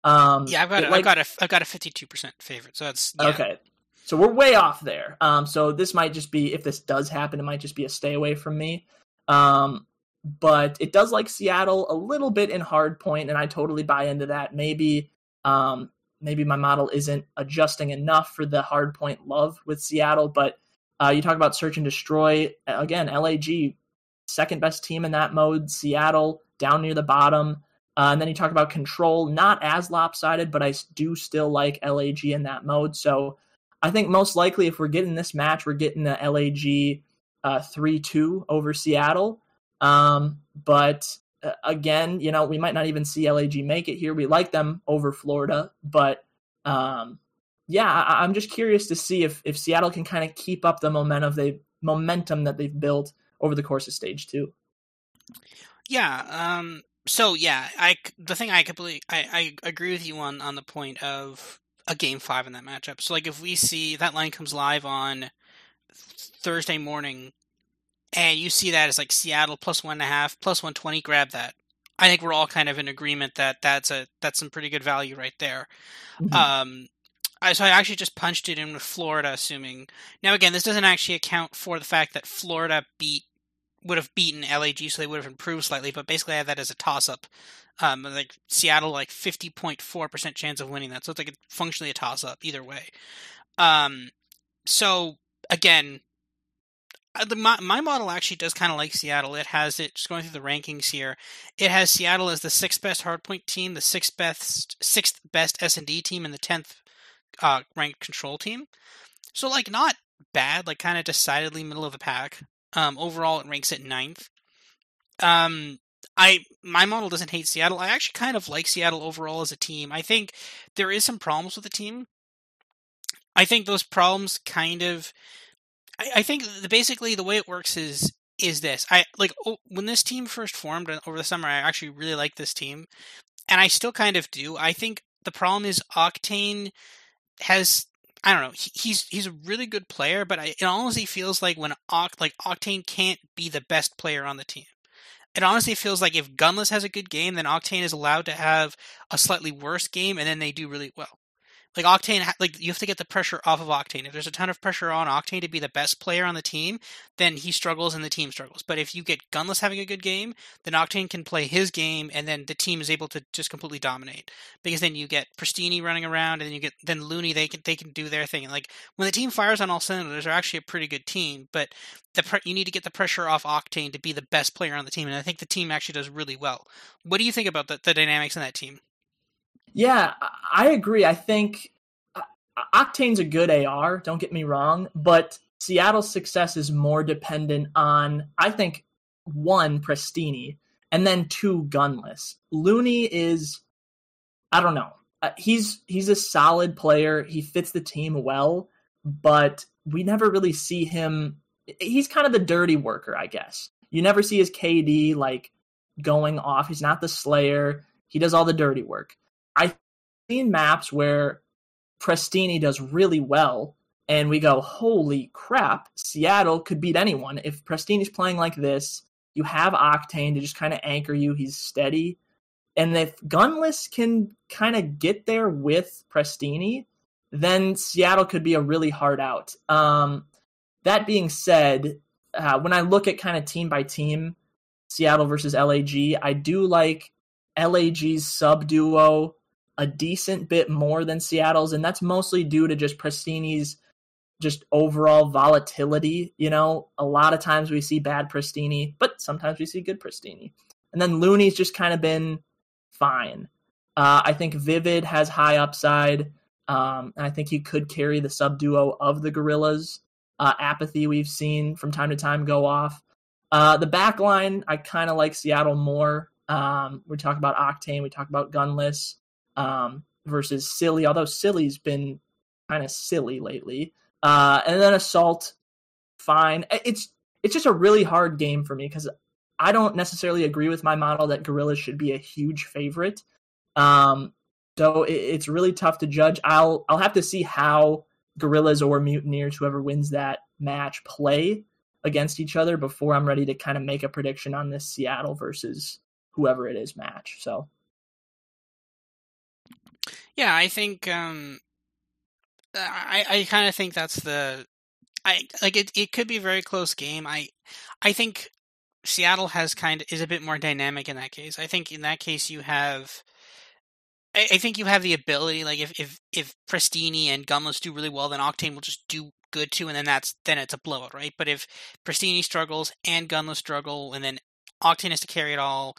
Um, yeah, I've got, a, like, I've got a, I've got a fifty-two percent favorite, so that's yeah.
okay. So we're way off there. Um, so this might just be if this does happen, it might just be a stay away from me. Um, but it does like Seattle a little bit in hard point, and I totally buy into that. Maybe, um, maybe my model isn't adjusting enough for the hard point love with Seattle. But uh, you talk about search and destroy again. LAG second best team in that mode. Seattle down near the bottom. Uh, and then you talk about control, not as lopsided, but I do still like LAG in that mode. So I think most likely if we're getting this match, we're getting the LAG uh, 3 2 over Seattle. Um, but uh, again, you know, we might not even see LAG make it here. We like them over Florida, but um, yeah, I- am just curious to see if, if Seattle can kind of keep up the momentum they momentum that they've built over the course of stage two.
Yeah, um, so yeah, I the thing I completely I, I agree with you on on the point of a game five in that matchup. So like if we see that line comes live on Thursday morning, and you see that as like Seattle plus one and a half, plus one twenty, grab that. I think we're all kind of in agreement that that's a that's some pretty good value right there. Mm-hmm. Um, I, so I actually just punched it in with Florida, assuming. Now again, this doesn't actually account for the fact that Florida beat would have beaten LAG, so they would have improved slightly. But basically, I have that as a toss up. Um, like Seattle, like fifty point four percent chance of winning that, so it's like functionally a toss up either way. Um, so again, uh, my, my model actually does kind of like Seattle. It has it just going through the rankings here. It has Seattle as the sixth best hardpoint team, the sixth best sixth best S and D team, and the tenth uh, ranked control team. So like not bad, like kind of decidedly middle of the pack. Um, overall, it ranks at ninth. Um, I my model doesn't hate Seattle. I actually kind of like Seattle overall as a team. I think there is some problems with the team. I think those problems kind of. I, I think the, basically the way it works is is this. I like oh, when this team first formed over the summer. I actually really liked this team, and I still kind of do. I think the problem is Octane has I don't know. He, he's he's a really good player, but I, it honestly feels like when Oct, like Octane can't be the best player on the team. It honestly feels like if Gunless has a good game, then Octane is allowed to have a slightly worse game, and then they do really well like Octane, like you have to get the pressure off of Octane. If there's a ton of pressure on Octane to be the best player on the team, then he struggles and the team struggles. But if you get Gunless having a good game, then Octane can play his game, and then the team is able to just completely dominate. Because then you get Prestinni running around, and then you get then Looney. They can they can do their thing. And like when the team fires on all cylinders, they're actually a pretty good team. But the pre- you need to get the pressure off Octane to be the best player on the team, and I think the team actually does really well. What do you think about the, the dynamics in that team?
Yeah, I agree. I think uh, Octane's a good AR, don't get me wrong, but Seattle's success is more dependent on, I think, one, Prestinni, and then two, Gunless. Looney is, I don't know. Uh, he's he's a solid player. He fits the team well, but we never really see him. He's kind of the dirty worker, I guess. You never see his KD like going off. He's not the Slayer. He does all the dirty work. I've seen maps where Prestinni does really well, and we go, holy crap, Seattle could beat anyone. If Prestinni's playing like this, you have Octane to just kind of anchor you. He's steady. And if Gunless can kind of get there with Prestinni, then Seattle could be a really hard out. Um, that being said, uh, when I look at kind of team by team, Seattle versus LAG, I do like LAG's sub duo a decent bit more than Seattle's, and that's mostly due to just Prestinni's just overall volatility. You know, a lot of times we see bad Prestinni, but sometimes we see good Prestinni. And then Looney's just kind of been fine. Uh, I think Vivid has high upside, um, and I think he could carry the sub duo of the Guerrillas. Uh, apathy we've seen from time to time go off. Uh, the back line, I kind of like Seattle more. Um, we talk about Octane, we talk about Gunless um, versus Silly, although Silly's been kind of silly lately. Uh, and then Assault, fine. It's it's just a really hard game for me because I don't necessarily agree with my model that Guerrillas should be a huge favorite. Um, so it, it's really tough to judge. I'll I'll have to see how Guerrillas or Mutineers, whoever wins that match, play against each other before I'm ready to kind of make a prediction on this Seattle versus whoever it is match. So
yeah, I think um, I I kind of think that's the I like it. It could be a very close game. I I think Seattle has kind of is a bit more dynamic in that case. I think in that case you have. I, think you have the ability, like if if if Prestinni and Gunless do really well, then Octane will just do good too, and then that's then it's a blowout, right? But if Prestinni struggles and Gunless struggle, and then Octane has to carry it all,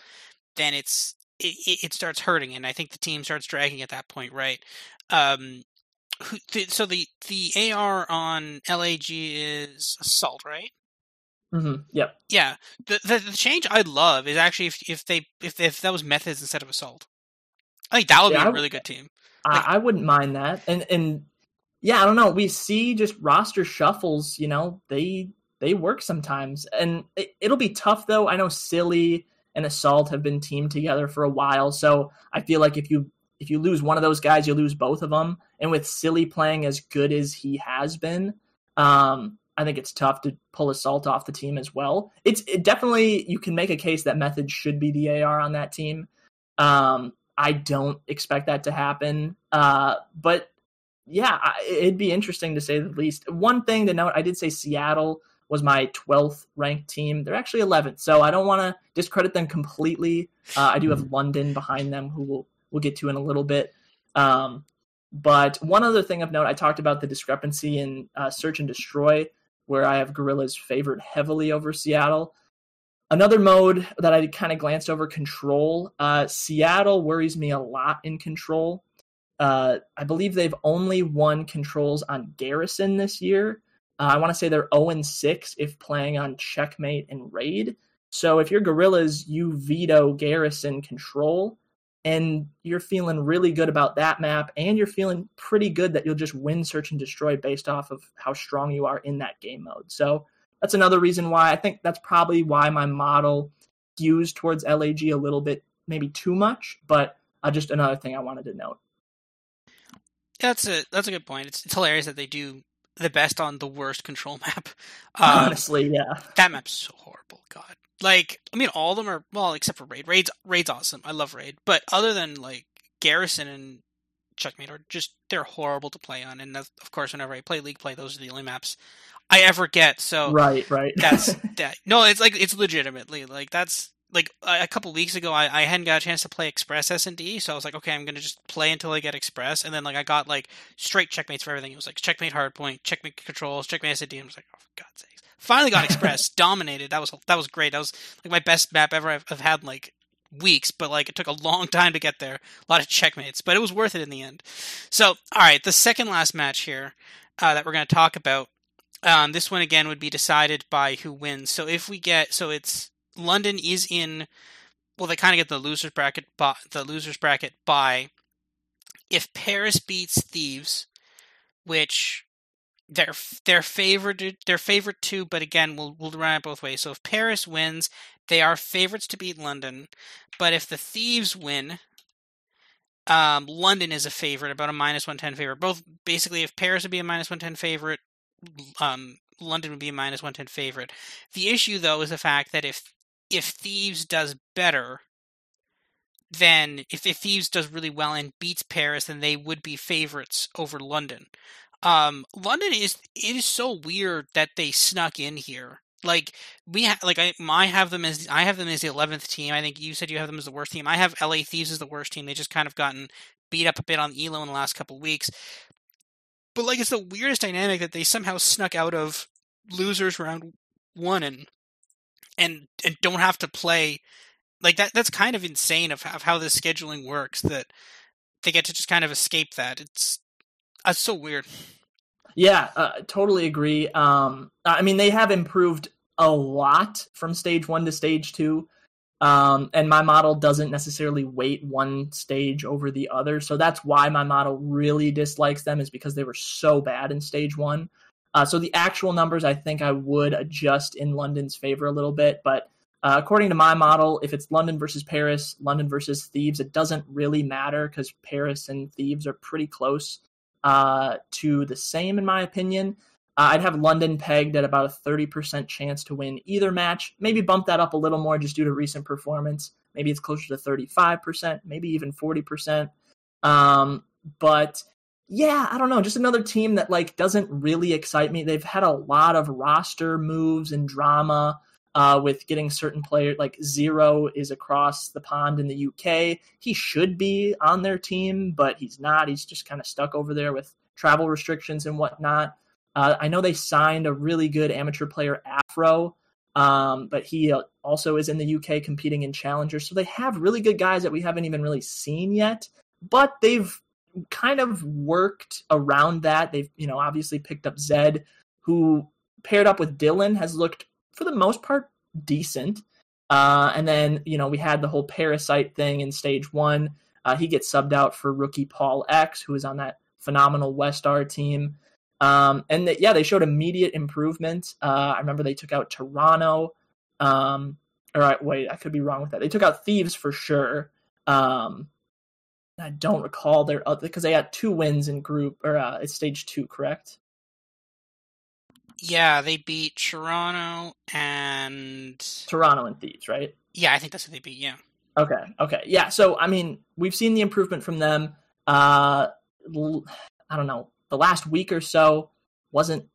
then it's it, it starts hurting, and I think the team starts dragging at that point, right? Um, so the the AR on LAG is assault, right?
Mm-hmm. Yep.
Yeah. The, the, the change I'd love is actually if if they if if that was Methodz instead of assault. I think that would yeah, be a really good team.
Like, I, I wouldn't mind that, and and yeah, I don't know. We see just roster shuffles. You know, they they work sometimes, and it, it'll be tough though. I know silly and Assault have been teamed together for a while. So I feel like if you if you lose one of those guys, you lose both of them. And with Silly playing as good as he has been, um, I think it's tough to pull Assault off the team as well. It's it definitely you can make a case that Method should be the AR on that team. Um, I don't expect that to happen, uh, but yeah, I, it'd be interesting to say the least. One thing to note, I did say Seattle was my 12th ranked team. They're actually 11th, so I don't want to discredit them completely. Uh, I do have mm-hmm. London behind them, who we'll we'll get to in a little bit. Um, but one other thing of note, I talked about the discrepancy in uh, search and destroy, where I have Guerrillas favored heavily over Seattle. Another mode that I kind of glanced over, control. Uh, Seattle worries me a lot in control. Uh, I believe they've only won controls on Garrison this year. Uh, I want to say they're 0 6 if playing on Checkmate and Raid. So if you're Guerrillas, you veto Garrison control and you're feeling really good about that map and you're feeling pretty good that you'll just win search and destroy based off of how strong you are in that game mode. So that's another reason why i think that's probably why my model skews towards lag a little bit maybe too much but uh, just another thing i wanted to note.
That's a that's a good point. It's, it's hilarious that they do the best on the worst control map
um, honestly yeah
that map's so horrible god like, I mean, all of them are well, except for Raid. Raid's Raid's awesome. I love Raid, but other than like Garrison and Checkmate are just they're horrible to play on. And of course, whenever I play League Play, those are the only maps I ever get. So
right, right.
that's that. No, it's like it's legitimately like that's like a couple weeks ago I, I hadn't got a chance to play express s&d so i was like okay i'm gonna just play until i get express and then like i got like straight checkmates for everything it was like checkmate hardpoint checkmate controls checkmate s&d and i was like oh for god's sakes Finally got Express, dominated. That was that was great. That was like my best map ever I've, I've had like weeks, but like it took a long time to get there. A lot of checkmates, but it was worth it in the end. So, all right, the second last match here uh, that we're going to talk about. Um, this one again would be decided by who wins. So if we get, so it's London is in. Well, they kind of get the losers bracket, by, the losers bracket by if Paris beats Thieves, which they're they're favored they're favored too, but again we'll we'll run it both ways. So if Paris wins, they are favorites to beat London, but if the Thieves win, um, London is a favorite, about a minus one ten favorite. Both basically, if Paris would be a minus one ten favorite, um, London would be a minus one ten favorite. The issue though is the fact that if if Thieves does better, then if, if Thieves does really well and beats Paris, then they would be favorites over London. Um, London is it is so weird that they snuck in here. Like we ha- like I, I have them as I have them as the eleventh team. I think you said you have them as the worst team. I have LA Thieves as the worst team. They just kind of gotten beat up a bit on Elo in the last couple weeks. But like it's the weirdest dynamic that they somehow snuck out of losers round one and and and don't have to play like that. That's kind of insane of, of how this scheduling works. That they get to just kind of escape that. It's that's so weird.
Yeah, uh, totally agree. Um, I mean, they have improved a lot from stage one to stage two. Um, and my model doesn't necessarily weight one stage over the other. So that's why my model really dislikes them, is because they were so bad in stage one. Uh, so the actual numbers, I think I would adjust in London's favor a little bit. But uh, according to my model, if it's London versus Paris, London versus Thieves, it doesn't really matter because Paris and Thieves are pretty close uh, to the same, in my opinion. Uh, I'd have London pegged at about a 30% chance to win either match. Maybe bump that up a little more just due to recent performance. Maybe it's closer to 35%, maybe even 40%. Um, but yeah, I don't know. Just another team that like doesn't really excite me. They've had a lot of roster moves and drama uh, with getting certain players like Zero is across the pond in the UK. He should be on their team, but he's not. He's just kind of stuck over there with travel restrictions and whatnot. Uh, I know they signed a really good amateur player, Afro, um, but he uh, also is in the UK competing in Challengers. So they have really good guys that we haven't even really seen yet, but they've kind of worked around that. They've, you know, obviously picked up Zed, who paired up with Dylan has looked for the most part decent. Uh, and then you know we had the whole parasite thing in stage one. Uh, he gets subbed out for rookie Paul X, who is on that phenomenal Westar team. Um, and the, yeah, they showed immediate improvement. Uh, I remember they took out Toronto. Um, all right, wait, I could be wrong with that. They took out Thieves for sure. Um, I don't recall their other because they had two wins in group or uh, it's stage two, correct?
Yeah, they beat Toronto and
Toronto and Thieves, right?
Yeah, I think that's what they beat. Yeah.
Okay. Okay. Yeah. So I mean, we've seen the improvement from them. Uh, I don't know. The last week or so wasn't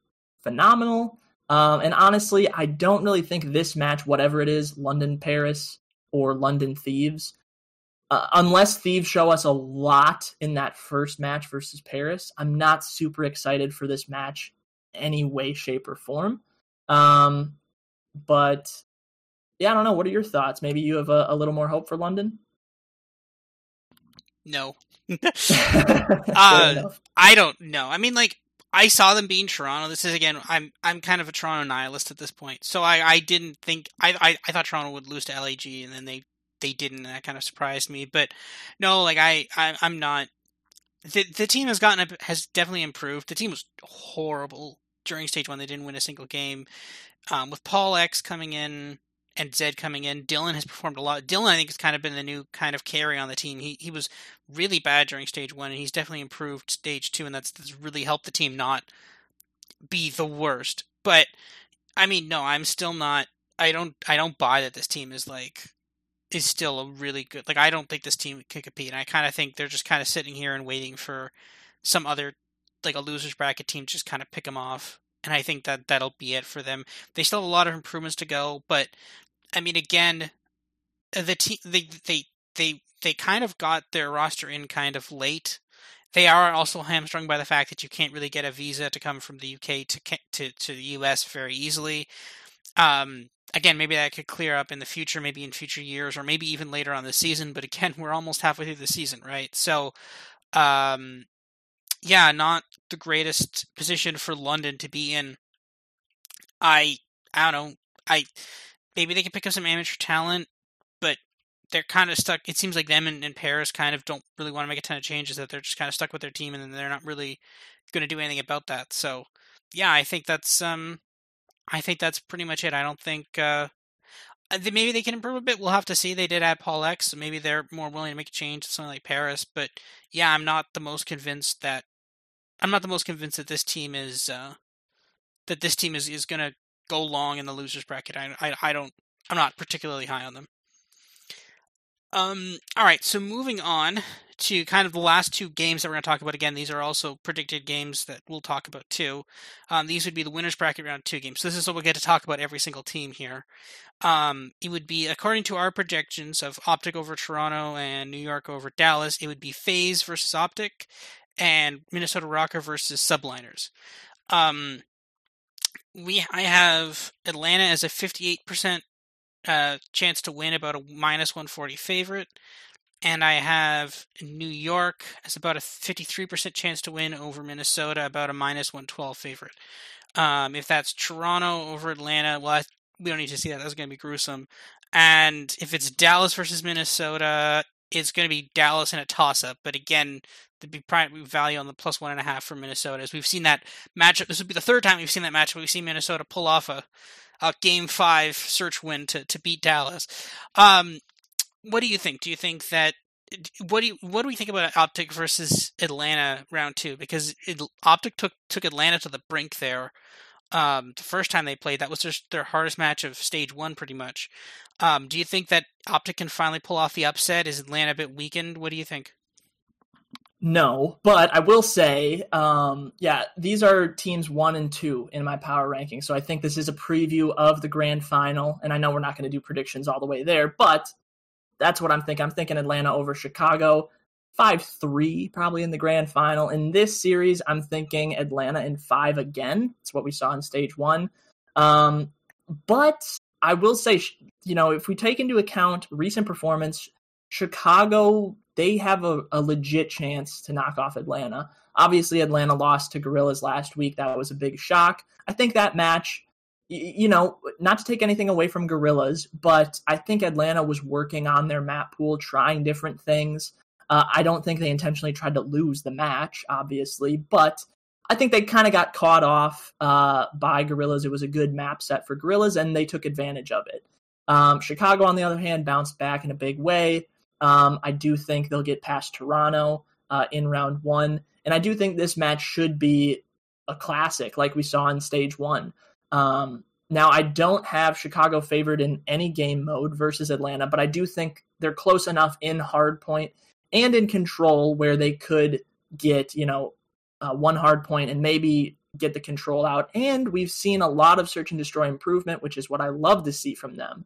phenomenal. Um, and honestly, I don't really think this match, whatever it is, London Paris or London Thieves, uh, unless Thieves show us a lot in that first match versus Paris, I'm not super excited for this match any way, shape, or form. Um, but yeah, I don't know. What are your thoughts? Maybe you have a, a little more hope for London.
No. uh, I don't know. I mean, like I saw them being Toronto. This is again, I'm I'm kind of a Toronto nihilist at this point. So I, I didn't think I, I, I thought Toronto would lose to LAG, and then they they didn't, and that kind of surprised me. But no, like I, I I'm not. The the team has gotten has definitely improved. The team was horrible during stage one. They didn't win a single game. Um, with Paul X coming in and Zed coming in, Dylan has performed a lot. Dylan, I think, has kind of been the new kind of carry on the team. He he was really bad during stage one, and he's definitely improved stage two, and that's, that's really helped the team not be the worst. But I mean, no, I'm still not. I don't. I don't buy that this team is like is still a really good. Like I don't think this team can compete. And I kind of think they're just kind of sitting here and waiting for some other like a losers bracket team to just kind of pick them off. And I think that that'll be it for them. They still have a lot of improvements to go, but I mean, again, the team they they they they kind of got their roster in kind of late. They are also hamstrung by the fact that you can't really get a visa to come from the UK to to to the US very easily. Um, again, maybe that could clear up in the future, maybe in future years, or maybe even later on the season. But again, we're almost halfway through the season, right? So, um, yeah, not the greatest position for London to be in. I I don't know. I maybe they can pick up some amateur talent, but they're kind of stuck. It seems like them and, and Paris kind of don't really want to make a ton of changes. That they're just kind of stuck with their team, and they're not really going to do anything about that. So, yeah, I think that's um, I think that's pretty much it. I don't think uh, uh maybe they can improve a bit. We'll have to see. They did add Paul X, so maybe they're more willing to make a change to something like Paris. But yeah, I'm not the most convinced that I'm not the most convinced that this team is uh, that this team is is going to go long in the losers bracket. I, I, I don't. I'm not particularly high on them. Um. All right. So moving on to kind of the last two games that we're going to talk about. Again, these are also predicted games that we'll talk about too. Um, these would be the winners bracket round two games. So this is what we get to talk about every single team here. Um, it would be according to our projections of Optic over Toronto and New York over Dallas. It would be FaZe versus Optic and Minnesota ROKKR versus Subliners. Um, we I have Atlanta as a 58% uh, chance to win, about a minus 140 favorite. And I have New York as about a 53% chance to win over Minnesota, about a minus 112 favorite. Um, if that's Toronto over Atlanta, well, I, we don't need to see that. That's going to be gruesome. And if it's Dallas versus Minnesota, it's going to be Dallas in a toss up. But again, the big value on the plus one and a half for Minnesota. As we've seen that matchup, this would be the third time we've seen that matchup. We've seen Minnesota pull off a, a game five search win to, to beat Dallas. Um, what do you think? Do you think that what do you what do we think about Optic versus Atlanta round two? Because it, Optic took took Atlanta to the brink there. Um, the first time they played, that was just their hardest match of stage one, pretty much. Um, do you think that Optic can finally pull off the upset? Is Atlanta a bit weakened? What do you think?
No, but I will say, um, yeah, these are teams one and two in my power ranking. So I think this is a preview of the grand final. And I know we're not going to do predictions all the way there, but that's what I'm thinking. I'm thinking Atlanta over Chicago, 5 3 probably in the grand final. In this series, I'm thinking Atlanta in five again. It's what we saw in stage one. Um, but I will say, you know, if we take into account recent performance, Chicago they have a, a legit chance to knock off Atlanta. Obviously, Atlanta lost to Guerrillas last week. That was a big shock. I think that match, you know, not to take anything away from Guerrillas, but I think Atlanta was working on their map pool, trying different things. Uh, I don't think they intentionally tried to lose the match, obviously, but I think they kind of got caught off uh, by Guerrillas. It was a good map set for Guerrillas, and they took advantage of it. Um, Chicago, on the other hand, bounced back in a big way. Um, I do think they'll get past Toronto uh, in round one, and I do think this match should be a classic like we saw in stage one. Um, now, I don't have Chicago favored in any game mode versus Atlanta, but I do think they're close enough in hard point and in control where they could get, you know, uh, one hard point and maybe get the control out. And we've seen a lot of search and destroy improvement, which is what I love to see from them.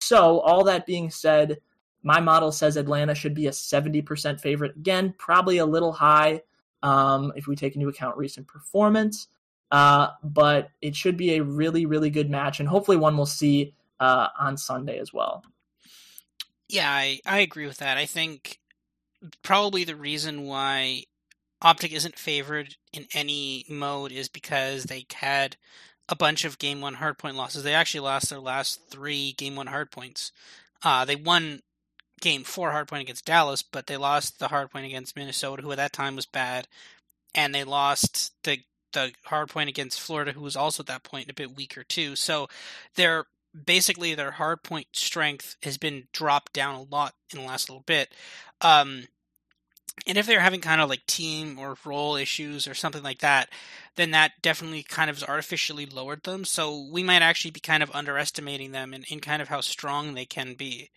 So, all that being said, my model says Atlanta should be a 70% favorite. Again, probably a little high um, if we take into account recent performance. Uh, but it should be a really, really good match, and hopefully one we'll see uh, on Sunday as well.
Yeah, I, I agree with that. I think probably the reason why Optic isn't favored in any mode is because they had a bunch of game one hardpoint losses. They actually lost their last three game one hardpoints. Uh, they won game four hard point against Dallas, but they lost the hard point against Minnesota, who at that time was bad, and they lost the the hard point against Florida, who was also at that point a bit weaker too. So their basically their hard point strength has been dropped down a lot in the last little bit. Um, and if they're having kind of like team or role issues or something like that, then that definitely kind of artificially lowered them. So we might actually be kind of underestimating them in, in kind of how strong they can be.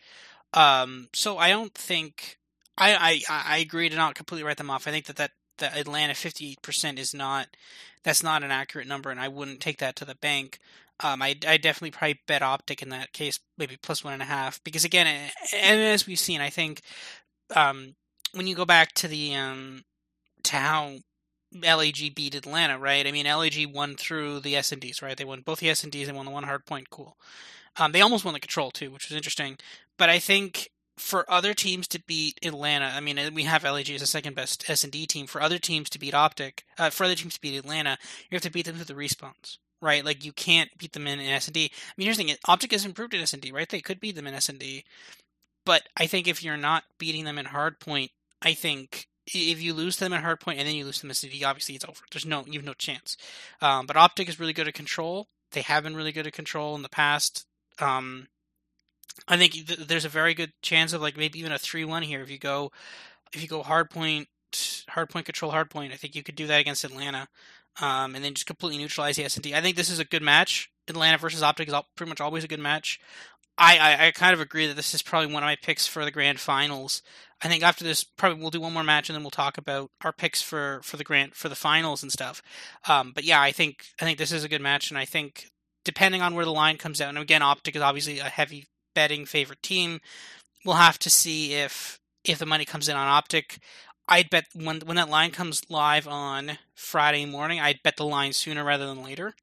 Um, so I don't think I, I I agree to not completely write them off. I think that that the Atlanta 58% is not that's not an accurate number, and I wouldn't take that to the bank. Um, I, I definitely probably bet optic in that case, maybe plus one and a half, because again, and as we've seen, I think um, when you go back to the um, to how LAG beat Atlanta, right? I mean, LAG won through the S and Ds, right? They won both the S and Ds and won the one hard point. Cool. Um, they almost won the control too, which was interesting. But I think for other teams to beat Atlanta, I mean, we have LAG as the second best S and D team. For other teams to beat Optic, uh, for other teams to beat Atlanta, you have to beat them through the respawns, right? Like you can't beat them in, S and D. I mean, here's the thing: Optic has improved in S and D, right? They could beat them in S and D, but I think if you're not beating them in hardpoint, I think if you lose them at hardpoint and then you lose them in S and D, obviously it's over. There's no you have no chance. Um, but Optic is really good at control. They have been really good at control in the past. Um, I think th- there's a very good chance of like maybe even a three one here if you go if you go hard point hard point control hard point. I think you could do that against Atlanta, um, and then just completely neutralize the S and. I think this is a good match. Atlanta versus Optic is all, pretty much always a good match. I, I, I kind of agree that this is probably one of my picks for the grand finals. I think after this, probably we'll do one more match and then we'll talk about our picks for, for the grand for the finals and stuff. Um, but yeah, I think I think this is a good match, and I think depending on where the line comes out, and again, Optic is obviously a heavy betting favorite team. We'll have to see if if the money comes in on Optic. I'd bet when when that line comes live on Friday morning, I'd bet the line sooner rather than later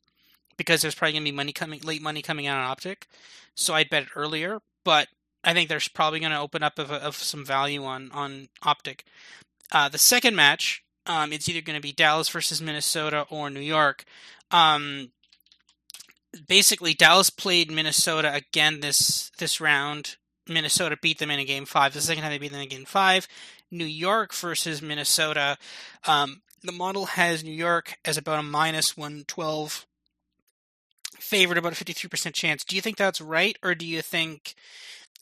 because there's probably gonna be money coming late money coming out on Optic. So I'd bet it earlier, but I think there's probably going to open up of, of, some value on on Optic. Uh, the second match, um, it's either going to be Dallas versus Minnesota or New York. Um, basically Dallas played Minnesota again this this round. Minnesota beat them in a game five. The second time they beat them in game five. New York versus Minnesota. Um, the model has New York as about a minus one twelve favored, about a fifty three percent chance. Do you think that's right, or do you think?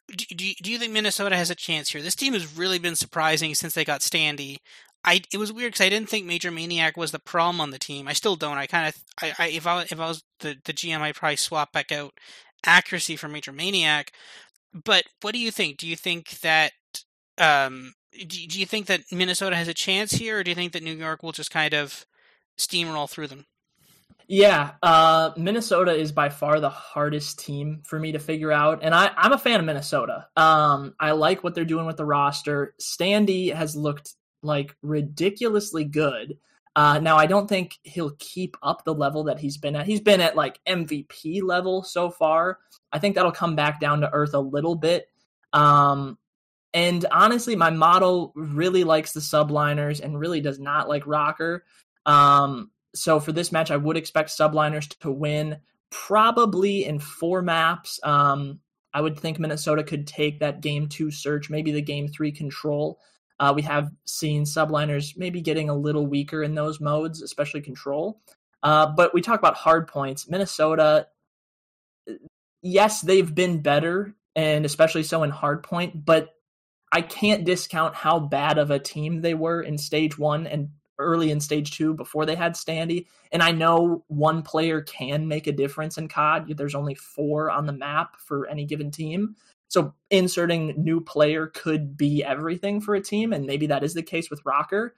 Do you, do you think Minnesota has a chance here? This team has really been surprising since they got Standy. I it was weird because I didn't think MajorManiak was the problem on the team. I still don't. I kind of I, I if I if I was the the GM, I'd probably swap back out accuracy for MajorManiak. But what do you think? Do you think that um do, do you think that Minnesota has a chance here, or do you think that New York will just kind of steamroll through them?
Yeah, uh, Minnesota is by far the hardest team for me to figure out, and I, I'm a fan of Minnesota. Um, I like what they're doing with the roster. Standy has looked like ridiculously good. Uh, now, I don't think he'll keep up the level that he's been at. He's been at like MVP level so far. I think that'll come back down to earth a little bit. Um, and honestly, my model really likes the subliners and really does not like ROKKR. Um, so for this match, I would expect subliners to win probably in four maps. Um, I would think Minnesota could take that game two search, maybe the game three control. Uh, we have seen subliners maybe getting a little weaker in those modes, especially control. Uh, but we talk about hard points. Minnesota, yes, they've been better, and especially so in hard point, but I can't discount how bad of a team they were in stage one and early in stage two before they had Standy. And I know one player can make a difference in COD. There's only four on the map for any given team. So inserting new player could be everything for a team, and maybe that is the case with ROKKR.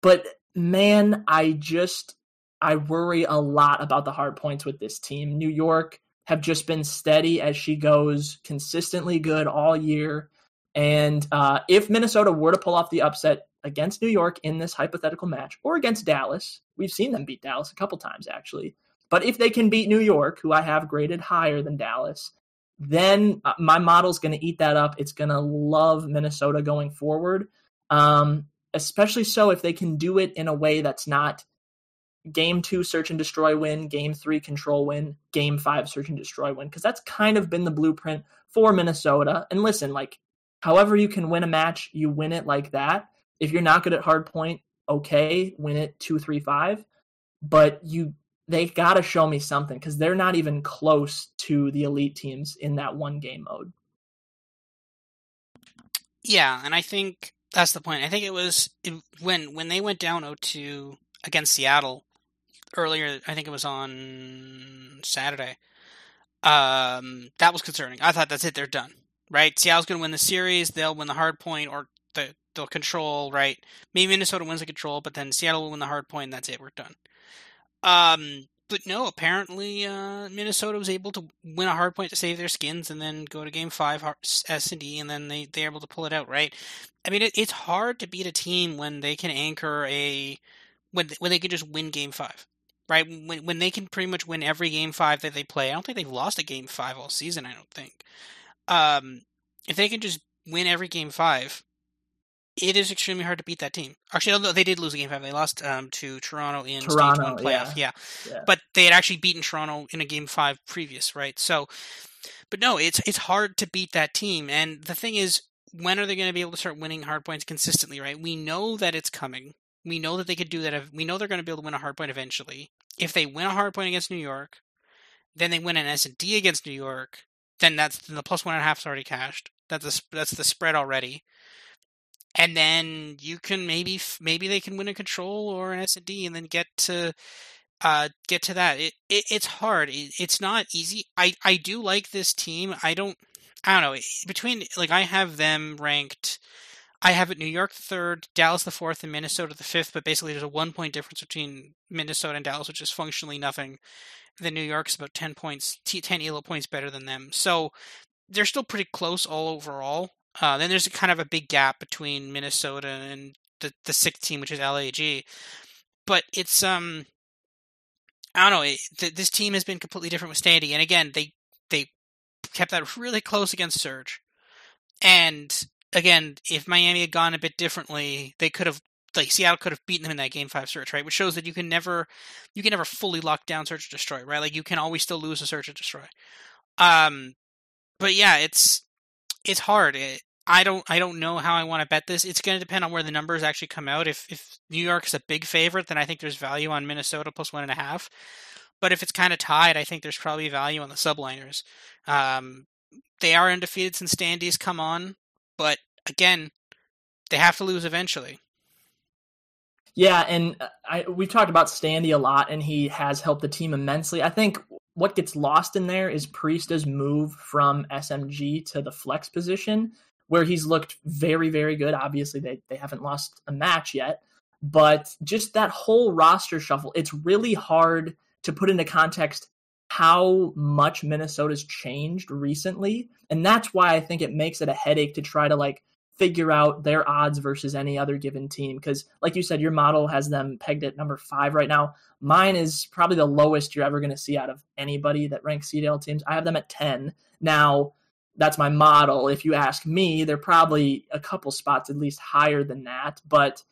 But man, I just I worry a lot about the hard points with this team. New York have just been steady as she goes, consistently good all year. And uh, if Minnesota were to pull off the upset against New York in this hypothetical match, or against Dallas, we've seen them beat Dallas a couple times actually. But if they can beat New York, who I have graded higher than Dallas, then uh, my model's going to eat that up. It's going to love Minnesota going forward, um, especially so if they can do it in a way that's not game two search and destroy win, game three control win, game five search and destroy win, because that's kind of been the blueprint for Minnesota. And listen, like, however you can win a match, you win it like that. If you're not good at hard point, okay, win it two, three, five. But you they got to show me something because they're not even close to the elite teams in that one game mode.
Yeah, and I think that's the point. I think it was when when they went down 0-2 against Seattle earlier. I think it was on Saturday. Um, that was concerning. I thought that's it. They're done. Right? Seattle's going to win the series. They'll win the hard point, or the, they'll control. Right? Maybe Minnesota wins the control, but then Seattle will win the hard point. And that's it. We're done. Um, but no, apparently uh, Minnesota was able to win a hard point to save their skins, and then go to Game Five S and D, and then they they're able to pull it out. Right? I mean, it, it's hard to beat a team when they can anchor a when when they can just win Game Five. Right? When when they can pretty much win every Game Five that they play. I don't think they've lost a Game Five all season. I don't think. Um, if they can just win every Game Five, it is extremely hard to beat that team. Actually, although they did lose a game five, they lost um, to Toronto in Toronto, stage one playoff. Yeah. Yeah. yeah. but they had actually beaten Toronto in a game five previous, right? So, but no, it's it's hard to beat that team. And the thing is, when are they going to be able to start winning hard points consistently? Right? We know that it's coming. We know that they could do that. If, We know they're going to be able to win a hard point eventually. If they win a hard point against New York, then they win an S and D against New York. Then that's then the plus one and a half is already cashed. That's the that's the spread already and then you can maybe maybe they can win a control or an S and D, and then get to uh, get to that. It, it it's hard. It, it's not easy. I I do like this team. I don't. I don't know. Between like I have them ranked. I have it New York the third, Dallas the fourth, and Minnesota the fifth. But basically, there's a one point difference between Minnesota and Dallas, which is functionally nothing. Then New York's about ten points, ten ELO points better than them. So they're still pretty close all overall. Uh, then there's kind of a big gap between Minnesota and the the sixth team, which is LAG. But it's um, I don't know. It, this team has been completely different with Standy, and again, they they kept that really close against Surge. And again, if Miami had gone a bit differently, they could have like Seattle could have beaten them in that game five search, right? Which shows that you can never you can never fully lock down search and destroy, right? Like you can always still lose a search and destroy. Um, but yeah, it's it's hard. It, I don't I don't know how I want to bet this. It's going to depend on where the numbers actually come out. If if New York's a big favorite, then I think there's value on Minnesota plus one and a half. But if it's kind of tied, I think there's probably value on the subliners. Um, they are undefeated since Standy's come on, but again, they have to lose eventually.
Yeah, and uh, I, we've talked about Standy a lot, and he has helped the team immensely. I think what gets lost in there is Priestahh's move from SMG to the flex position, where he's looked very, very good. Obviously, they, they haven't lost a match yet, but just that whole roster shuffle, it's really hard to put into context how much Minnesota's changed recently. And that's why I think it makes it a headache to try to like figure out their odds versus any other given team. Because, like you said, your model has them pegged at number five right now. Mine is probably the lowest you're ever going to see out of anybody that ranks CDL teams. I have them at 10. Now, that's my model. If you ask me, they're probably a couple spots at least higher than that. But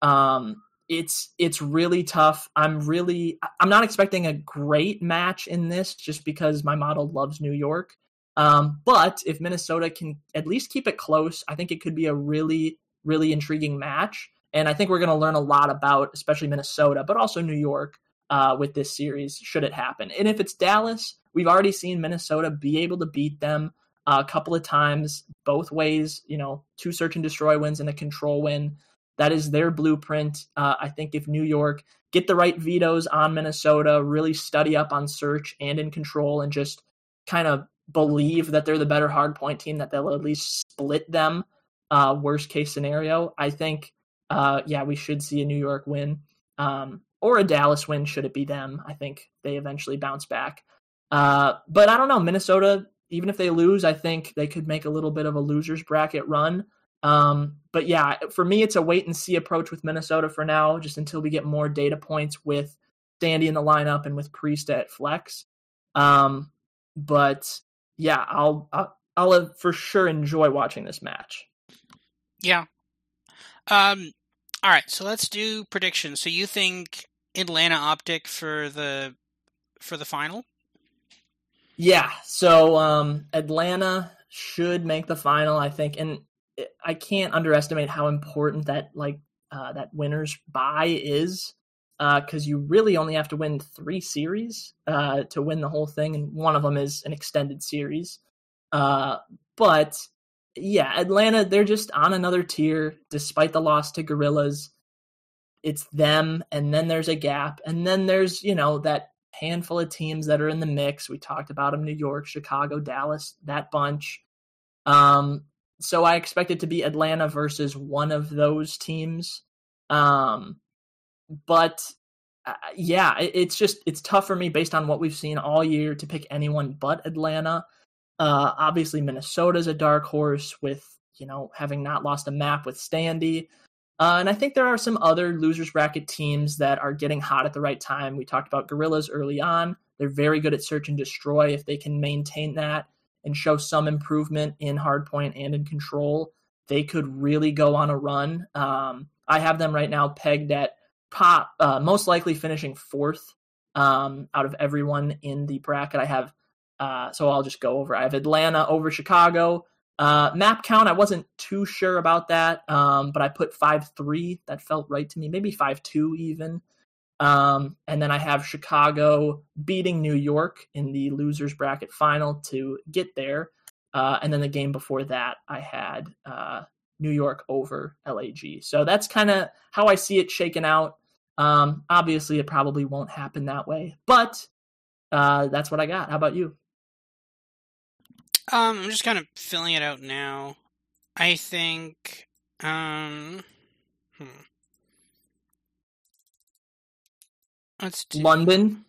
um, it's it's really tough. I'm really I'm not expecting a great match in this just because my model loves New York. Um, but if Minnesota can at least keep it close, I think it could be a really, really intriguing match. And I think we're going to learn a lot about, especially Minnesota, but also New York uh, with this series, should it happen. And if it's Dallas, we've already seen Minnesota be able to beat them a couple of times, both ways, you know, two search and destroy wins and a control win. That is their blueprint. Uh, I think if New York get the right vetoes on Minnesota, really study up on search and in control, and just kind of believe that they're the better hardpoint team, that they'll at least split them. Uh, worst case scenario, I think. Uh, yeah, we should see a New York win um, or a Dallas win. Should it be them? I think they eventually bounce back. Uh, but I don't know. Minnesota, even if they lose, I think they could make a little bit of a losers bracket run. Um, but yeah, for me, it's a wait and see approach with Minnesota for now, just until we get more data points with Standy in the lineup and with Priest at flex. Um, but yeah, I'll, I'll I'll for sure enjoy watching this match.
Yeah. Um. All right, so let's do predictions. So you think Atlanta Optic for the for the final?
Yeah. So um, Atlanta should make the final, I think, and I can't underestimate how important that like uh, that winners buy is because uh, you really only have to win three series uh, to win the whole thing, and one of them is an extended series. Uh, but yeah, Atlanta, they're just on another tier despite the loss to Guerrillas. It's them, and then there's a gap, and then there's you know that handful of teams that are in the mix. We talked about them: New York, Chicago, Dallas, that bunch. Um, so I expect it to be Atlanta versus one of those teams. Um, but uh, yeah, it, it's just it's tough for me based on what we've seen all year to pick anyone but Atlanta. Uh, obviously, Minnesota's a dark horse with you know having not lost a map with Standy. Uh, and I think there are some other losers bracket teams that are getting hot at the right time. We talked about Guerrillas early on. They're very good at search and destroy. If they can maintain that and show some improvement in hardpoint and in control, they could really go on a run. Um, I have them right now pegged at pop, uh, most likely finishing fourth um, out of everyone in the bracket. I have, uh, so I'll just go over. I have Atlanta over Chicago. Uh, map count, I wasn't too sure about that, um, but I put five three. That felt right to me. Maybe five two even. Um, and then I have Chicago beating New York in the losers bracket final to get there. Uh, and then the game before that, I had uh, New York over LAG. So that's kind of how I see it shaken out. Um, obviously, it probably won't happen that way, but uh, that's what I got. How about you?
Um, I'm just kind of filling it out now. I think. Um, hmm.
Let's do... London,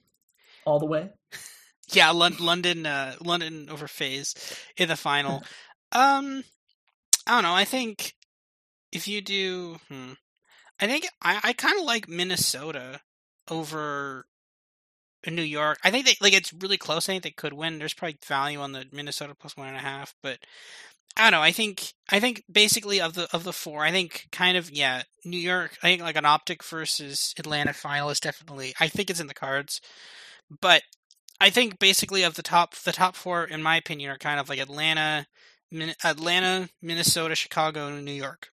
all the way.
yeah, London, uh, London over FaZe in the final. um, I don't know. I think if you do, hmm, I think I, I kind of like Minnesota over New York. I think they like it's really close. I think they could win. There's probably value on the Minnesota plus one and a half, but I don't know. I think I think basically of the of the four, I think kind of yeah, New York. I think like an OpTic versus Atlanta final is definitely. I think it's in the cards, but I think basically of the top the top four, in my opinion, are kind of like Atlanta, Atlanta, Minnesota, Chicago, and New York.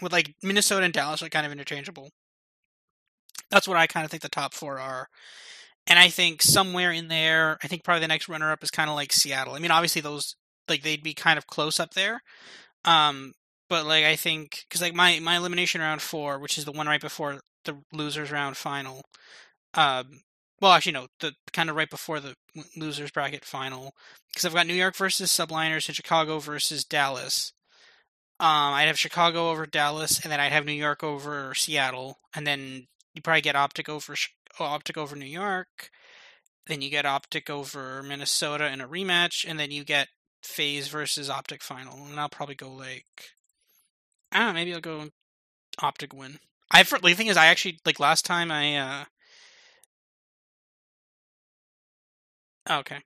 With like Minnesota and Dallas are kind of interchangeable. That's what I kind of think the top four are. And I think somewhere in there, I think probably the next runner up is kind of like Seattle. I mean, obviously those like they'd be kind of close up there. Um, but like I think because like my my elimination round four, which is the one right before the losers round final. Um, well, actually no, the kind of right before the losers bracket final because I've got New York versus Subliners and Chicago versus Dallas. Um, I'd have Chicago over Dallas, and then I'd have New York over Seattle, and then you probably get OpTic over OpTic over New York. Then you get OpTic over Minnesota in a rematch, and then you get FaZe versus OpTic final, and I'll probably go like I don't know, maybe I'll go OpTic win. I the thing is, I actually like last time I. uh Okay,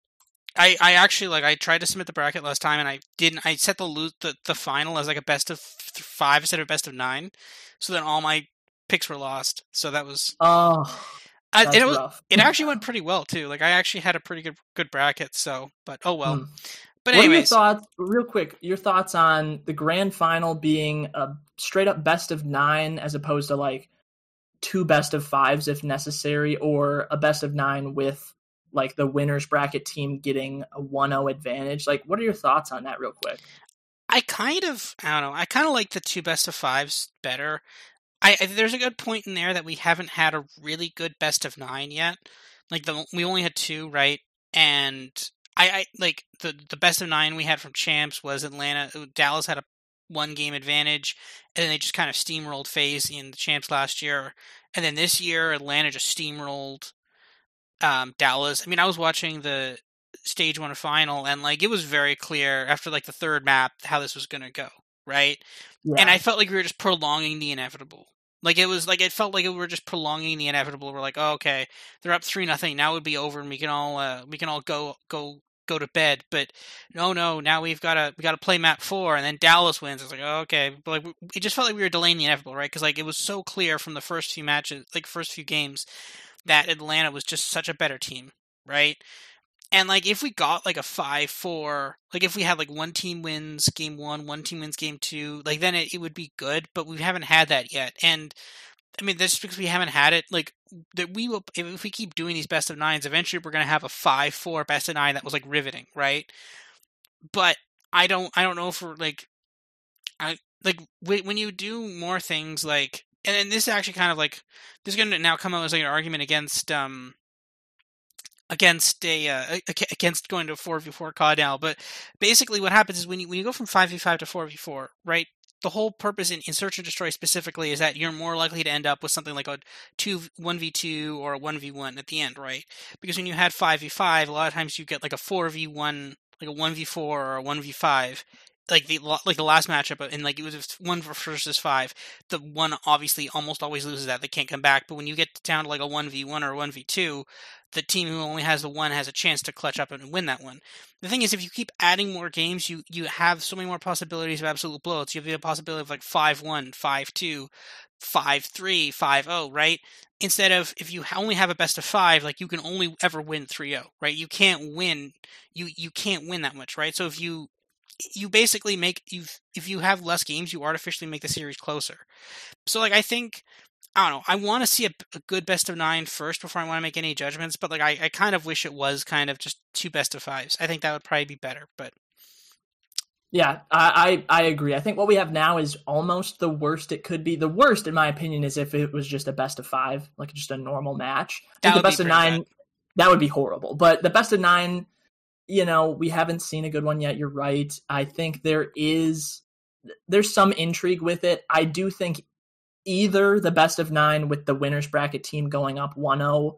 I I actually like I tried to submit the bracket last time and I didn't. I set the lose the, the final as like a best of five instead of best of nine, so then all my picks were lost. So that was
oh.
I, it, was, it actually went pretty well too. Like I actually had a pretty good good bracket. So, but oh well. Hmm. But
anyways,
what are
your thoughts? Real quick, your thoughts on the grand final being a straight up best of nine as opposed to like two best of fives if necessary, or a best of nine with like the winners bracket team getting a 1-0 advantage. Like, what are your thoughts on that, real quick?
I kind of I don't know. I kind of like the two best of fives better. I, I, there's a good point in there that we haven't had a really good best of nine yet. Like the we only had two, right? And I, I like the the best of nine we had from champs was Atlanta. Uh, Dallas had a one game advantage, and then they just kind of steamrolled FaZe in the champs last year. And then this year, Atlanta just steamrolled um, Dallas. I mean, I was watching the stage one final, and like it was very clear after like the third map how this was going to go, right? Yeah. And I felt like we were just prolonging the inevitable. Like it was like it felt like we were just prolonging the inevitable. We're like, oh, okay, they're up three nothing. Now it would be over, and we can all uh, we can all go go go to bed. But no, no, now we've got to we got to play map four, and then Dallas wins. It's like oh, okay, but like it just felt like we were delaying the inevitable, right? Because like it was so clear from the first few matches, like first few games, that Atlanta was just such a better team, right? And like if we got like a five four, like if we had like one team wins game one, one team wins game two, like then it, it would be good. But we haven't had that yet, and I mean that's just because we haven't had it. Like that we will if we keep doing these best of nines, eventually we're gonna have a five four best of nine that was like riveting, right? But I don't I don't know if we're like I like when you do more things like and, and this is actually kind of like this is going to now come out as like an argument against um against a uh, against going to four v four COD now. But basically, what happens is when you when you go from five v five to four v four, right? The whole purpose in, in search and destroy specifically is that you're more likely to end up with something like a two one v two or a one v one at the end, right? Because when you had five v five, a lot of times you get like a four v one, like a one v four or a one v five, like the like the last matchup uh, and like it was one versus five. The one obviously almost always loses that they can't come back. But when you get down to like a one v one or a one v two, the team who only has the one has a chance to clutch up and win that one. The thing is, if you keep adding more games, you you have so many more possibilities of absolute blowouts. You have the possibility of like 5-1 5-2 5-3 5 right? Instead of if you only have a best of five, like you can only ever win 3-0, right? You can't win you you can't win that much, right? So if you you basically make you if you have less games, you artificially make the series closer. So like I think I don't know. I want to see a, a, good best of nine first before I want to make any judgments. But like I, I kind of wish it was kind of just two best of fives. I think that would probably be better. But
yeah, I, I, I agree. I think what we have now is almost the worst it could be. The worst, in my opinion, is if it was just a best of five, like just a normal match. I think the best of nine, bad. that would be horrible. But the best of nine you know, we haven't seen a good one yet. You're right. I think there is there's some intrigue with it. I do think either the best of nine with the winners bracket team going up 1-0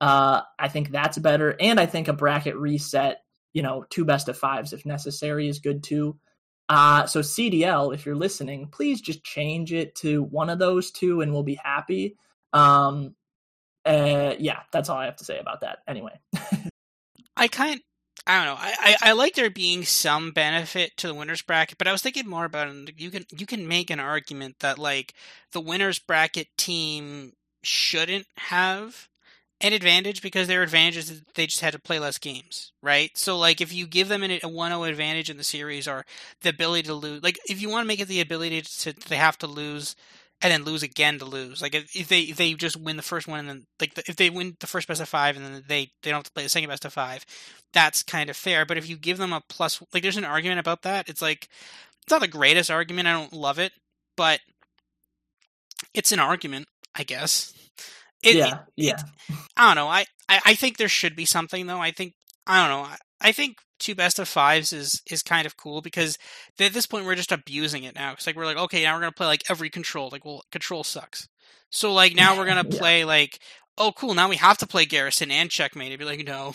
uh, I think that's better. And I think a bracket reset, you know, two best of fives if necessary is good too. Uh, so CDL, if you're listening, please just change it to one of those two and we'll be happy. Um, uh, yeah, that's all I have to say about that. Anyway.
I kind I don't know. I, I, I, like there being some benefit to the winners bracket, but I was thinking more about. You can you can make an argument that like the winners bracket team shouldn't have an advantage because their advantage is they just had to play less games, right? So like if you give them a 1-0 advantage in the series or the ability to lose, like if you want to make it the ability to they have to lose and then lose again to lose. Like if, if they if they just win the first one and then like the, if they win the first best of five and then they they don't have to play the second best of five, that's kind of fair. But if you give them a plus, like there's an argument about that. It's like it's not the greatest argument. I don't love it, but it's an argument, I guess.
It, yeah, it, yeah.
It, I don't know. I, I I think there should be something though. I think I don't know. I, think two best of fives is is kind of cool because at this point we're just abusing it now. It's like we're like, okay, now we're gonna play like every control. Like, well, control sucks. So like now we're gonna play yeah. like, oh, cool. Now we have to play Garrison and checkmate. It'd be like, no.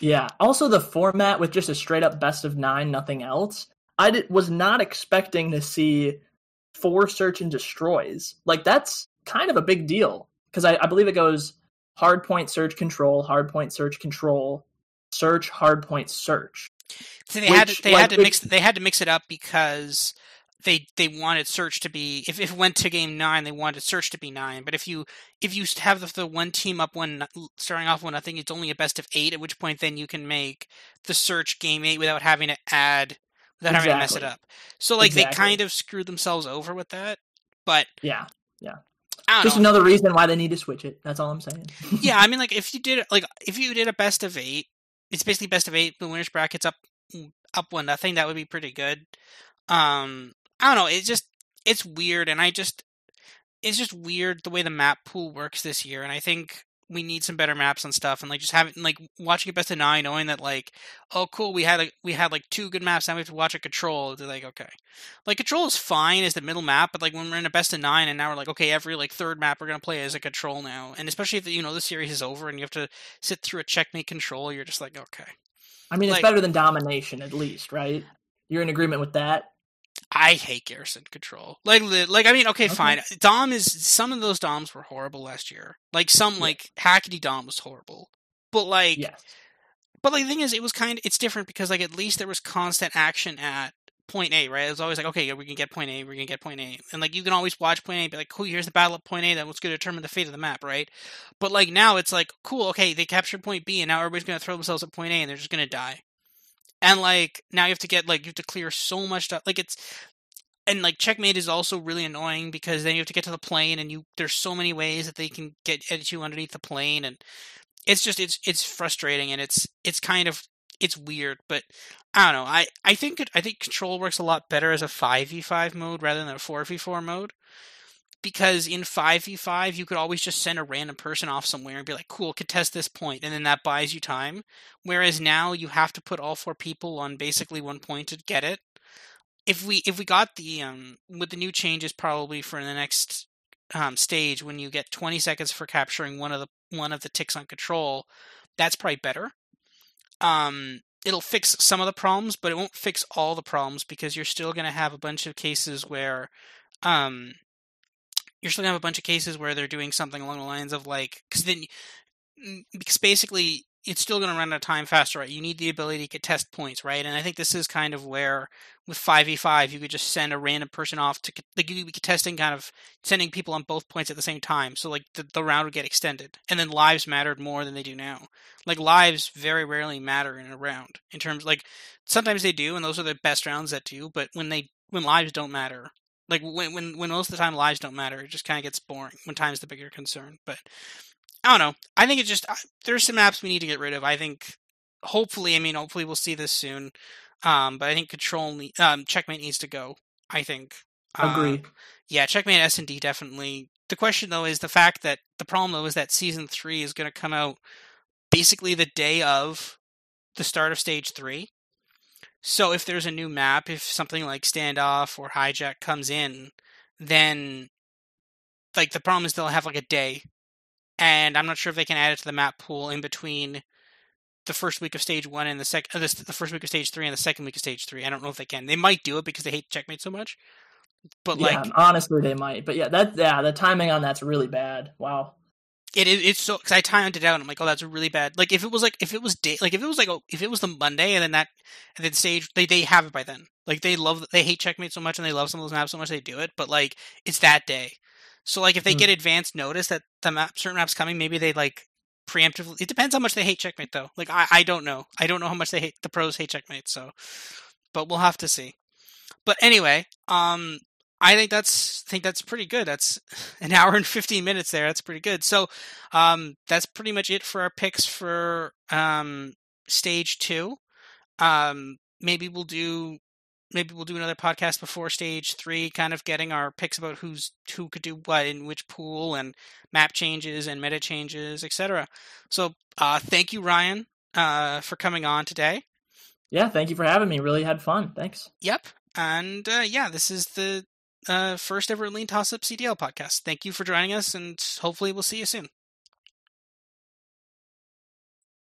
Yeah. Also, the format with just a straight up best of nine, nothing else. I did, was not expecting to see four search and destroys. Like that's kind of a big deal because I, I believe it goes hard point search control, hard point search control, search hardpoint search.
So they which, had to, they like, had to mix they had to mix it up because they they wanted search to be if, if it went to game nine they wanted search to be nine but if you if you have the, the one team up one starting off one I think it's only a best of eight at which point then you can make the search game eight without having to add without exactly. having to mess it up so like exactly. they kind of screwed themselves over with that but
yeah yeah just know. another reason why they need to switch it that's all I'm saying
yeah I mean like if you did like if you did a best of eight it's basically best of eight. The winners brackets up up one nothing, that would be pretty good. Um, I don't know. It just it's weird, and I just it's just weird the way the map pool works this year, and I think we need some better maps and stuff and like just having like watching a best of nine knowing that like oh cool we had like we had like two good maps now we have to watch a control they're like okay. Like control is fine as the middle map but like when we're in a best of nine and now we're like okay every like third map we're gonna play as a control now. And especially if you know the series is over and you have to sit through a checkmate control you're just like okay.
I mean it's better than domination at least right? You're in agreement with that
I hate Garrison Control. Like, like I mean, okay, okay, fine. Dom is some of those Doms were horrible last year. Like some yeah. like Hackney Dom was horrible, but like, yes. but like the thing is, it was kind. of It's different because like at least there was constant action at point A, right? It was always like, okay, we can get point A, we can get point A, and like you can always watch point A, be like, cool, here's the battle at point A, that was going to determine the fate of the map, right? But like now, it's like, cool, okay, they captured point B, and now everybody's going to throw themselves at point A, and they're just going to die and like now you have to get like you have to clear so much stuff like it's and like checkmate is also really annoying because then you have to get to the plane and you there's so many ways that they can get at you underneath the plane and it's just it's it's frustrating and it's it's kind of it's weird but i don't know i i think i think control works a lot better as a 5v5 mode rather than a 4v4 mode because in 5v5 you could always just send a random person off somewhere and be like cool contest this point and then that buys you time. Whereas now you have to put all four people on basically one point to get it. If we if we got the um with the new changes probably for the next um, stage when you get 20 seconds for capturing one of the one of the ticks on control that's probably better. Um it'll fix some of the problems but it won't fix all the problems because you're still going to have a bunch of cases where um you're still gonna have a bunch of cases where they're doing something along the lines of like because then mm, because basically it's still going to run out of time faster, right? You need the ability to get test points, right? And I think this is kind of where with 5v5 you could just send a random person off to like you could be testing kind of sending people on both points at the same time. So like the, the round would get extended. And then lives mattered more than they do now. Like lives very rarely matter in a round in terms like sometimes they do and those are the best rounds that do, but when they when lives don't matter, like when when when most of the time lives don't matter, it just kind of gets boring when time's the bigger concern. But I don't know. I think it just there's some apps we need to get rid of. I think hopefully, I mean, hopefully we'll see this soon. Um, but I think control um, checkmate needs to go. I think.
Agree.
Uh, yeah, checkmate S and D definitely. The question though is the fact that the problem though is that season three is going to come out basically the day of the start of stage three. So if there's a new map, if something like standoff or hijack comes in, then like the problem is they'll have like a day and I'm not sure if they can add it to the map pool in between the first week of stage one and the second, uh, the first week of stage three and the second week of stage three. I don't know if they can. They might do it because they hate checkmate so much. But yeah, like,
honestly, they might. But yeah, that yeah, the timing on that's really bad. Wow.
It is. It's so because I timed it out. I'm like, oh, that's really bad. Like if it was like if it was day, like if it was like oh, if it was the Monday and then that and then stage they they have it by then. Like they love they hate checkmate so much and they love some of those maps so much they do it. But like it's that day. So like if they mm. get advanced notice that the map certain maps coming, maybe they like preemptively. It depends how much they hate checkmate though. Like I I don't know. I don't know how much they hate the pros hate checkmate. So, but we'll have to see. But anyway, um, I think that's think that's pretty good. That's an hour and fifteen minutes there. That's pretty good. So, um, that's pretty much it for our picks for um stage two. Um, maybe we'll do maybe we'll do another podcast before stage three, kind of getting our picks about who's who could do what in which pool and map changes and meta changes, etc. So uh, thank you, Ryan, uh, for coming on today.
Yeah, thank you for having me. Really had fun. Thanks.
Yep. And uh, yeah, this is the uh, first ever Lean Toss Up CDL podcast. Thank you for joining us, and hopefully we'll see you soon.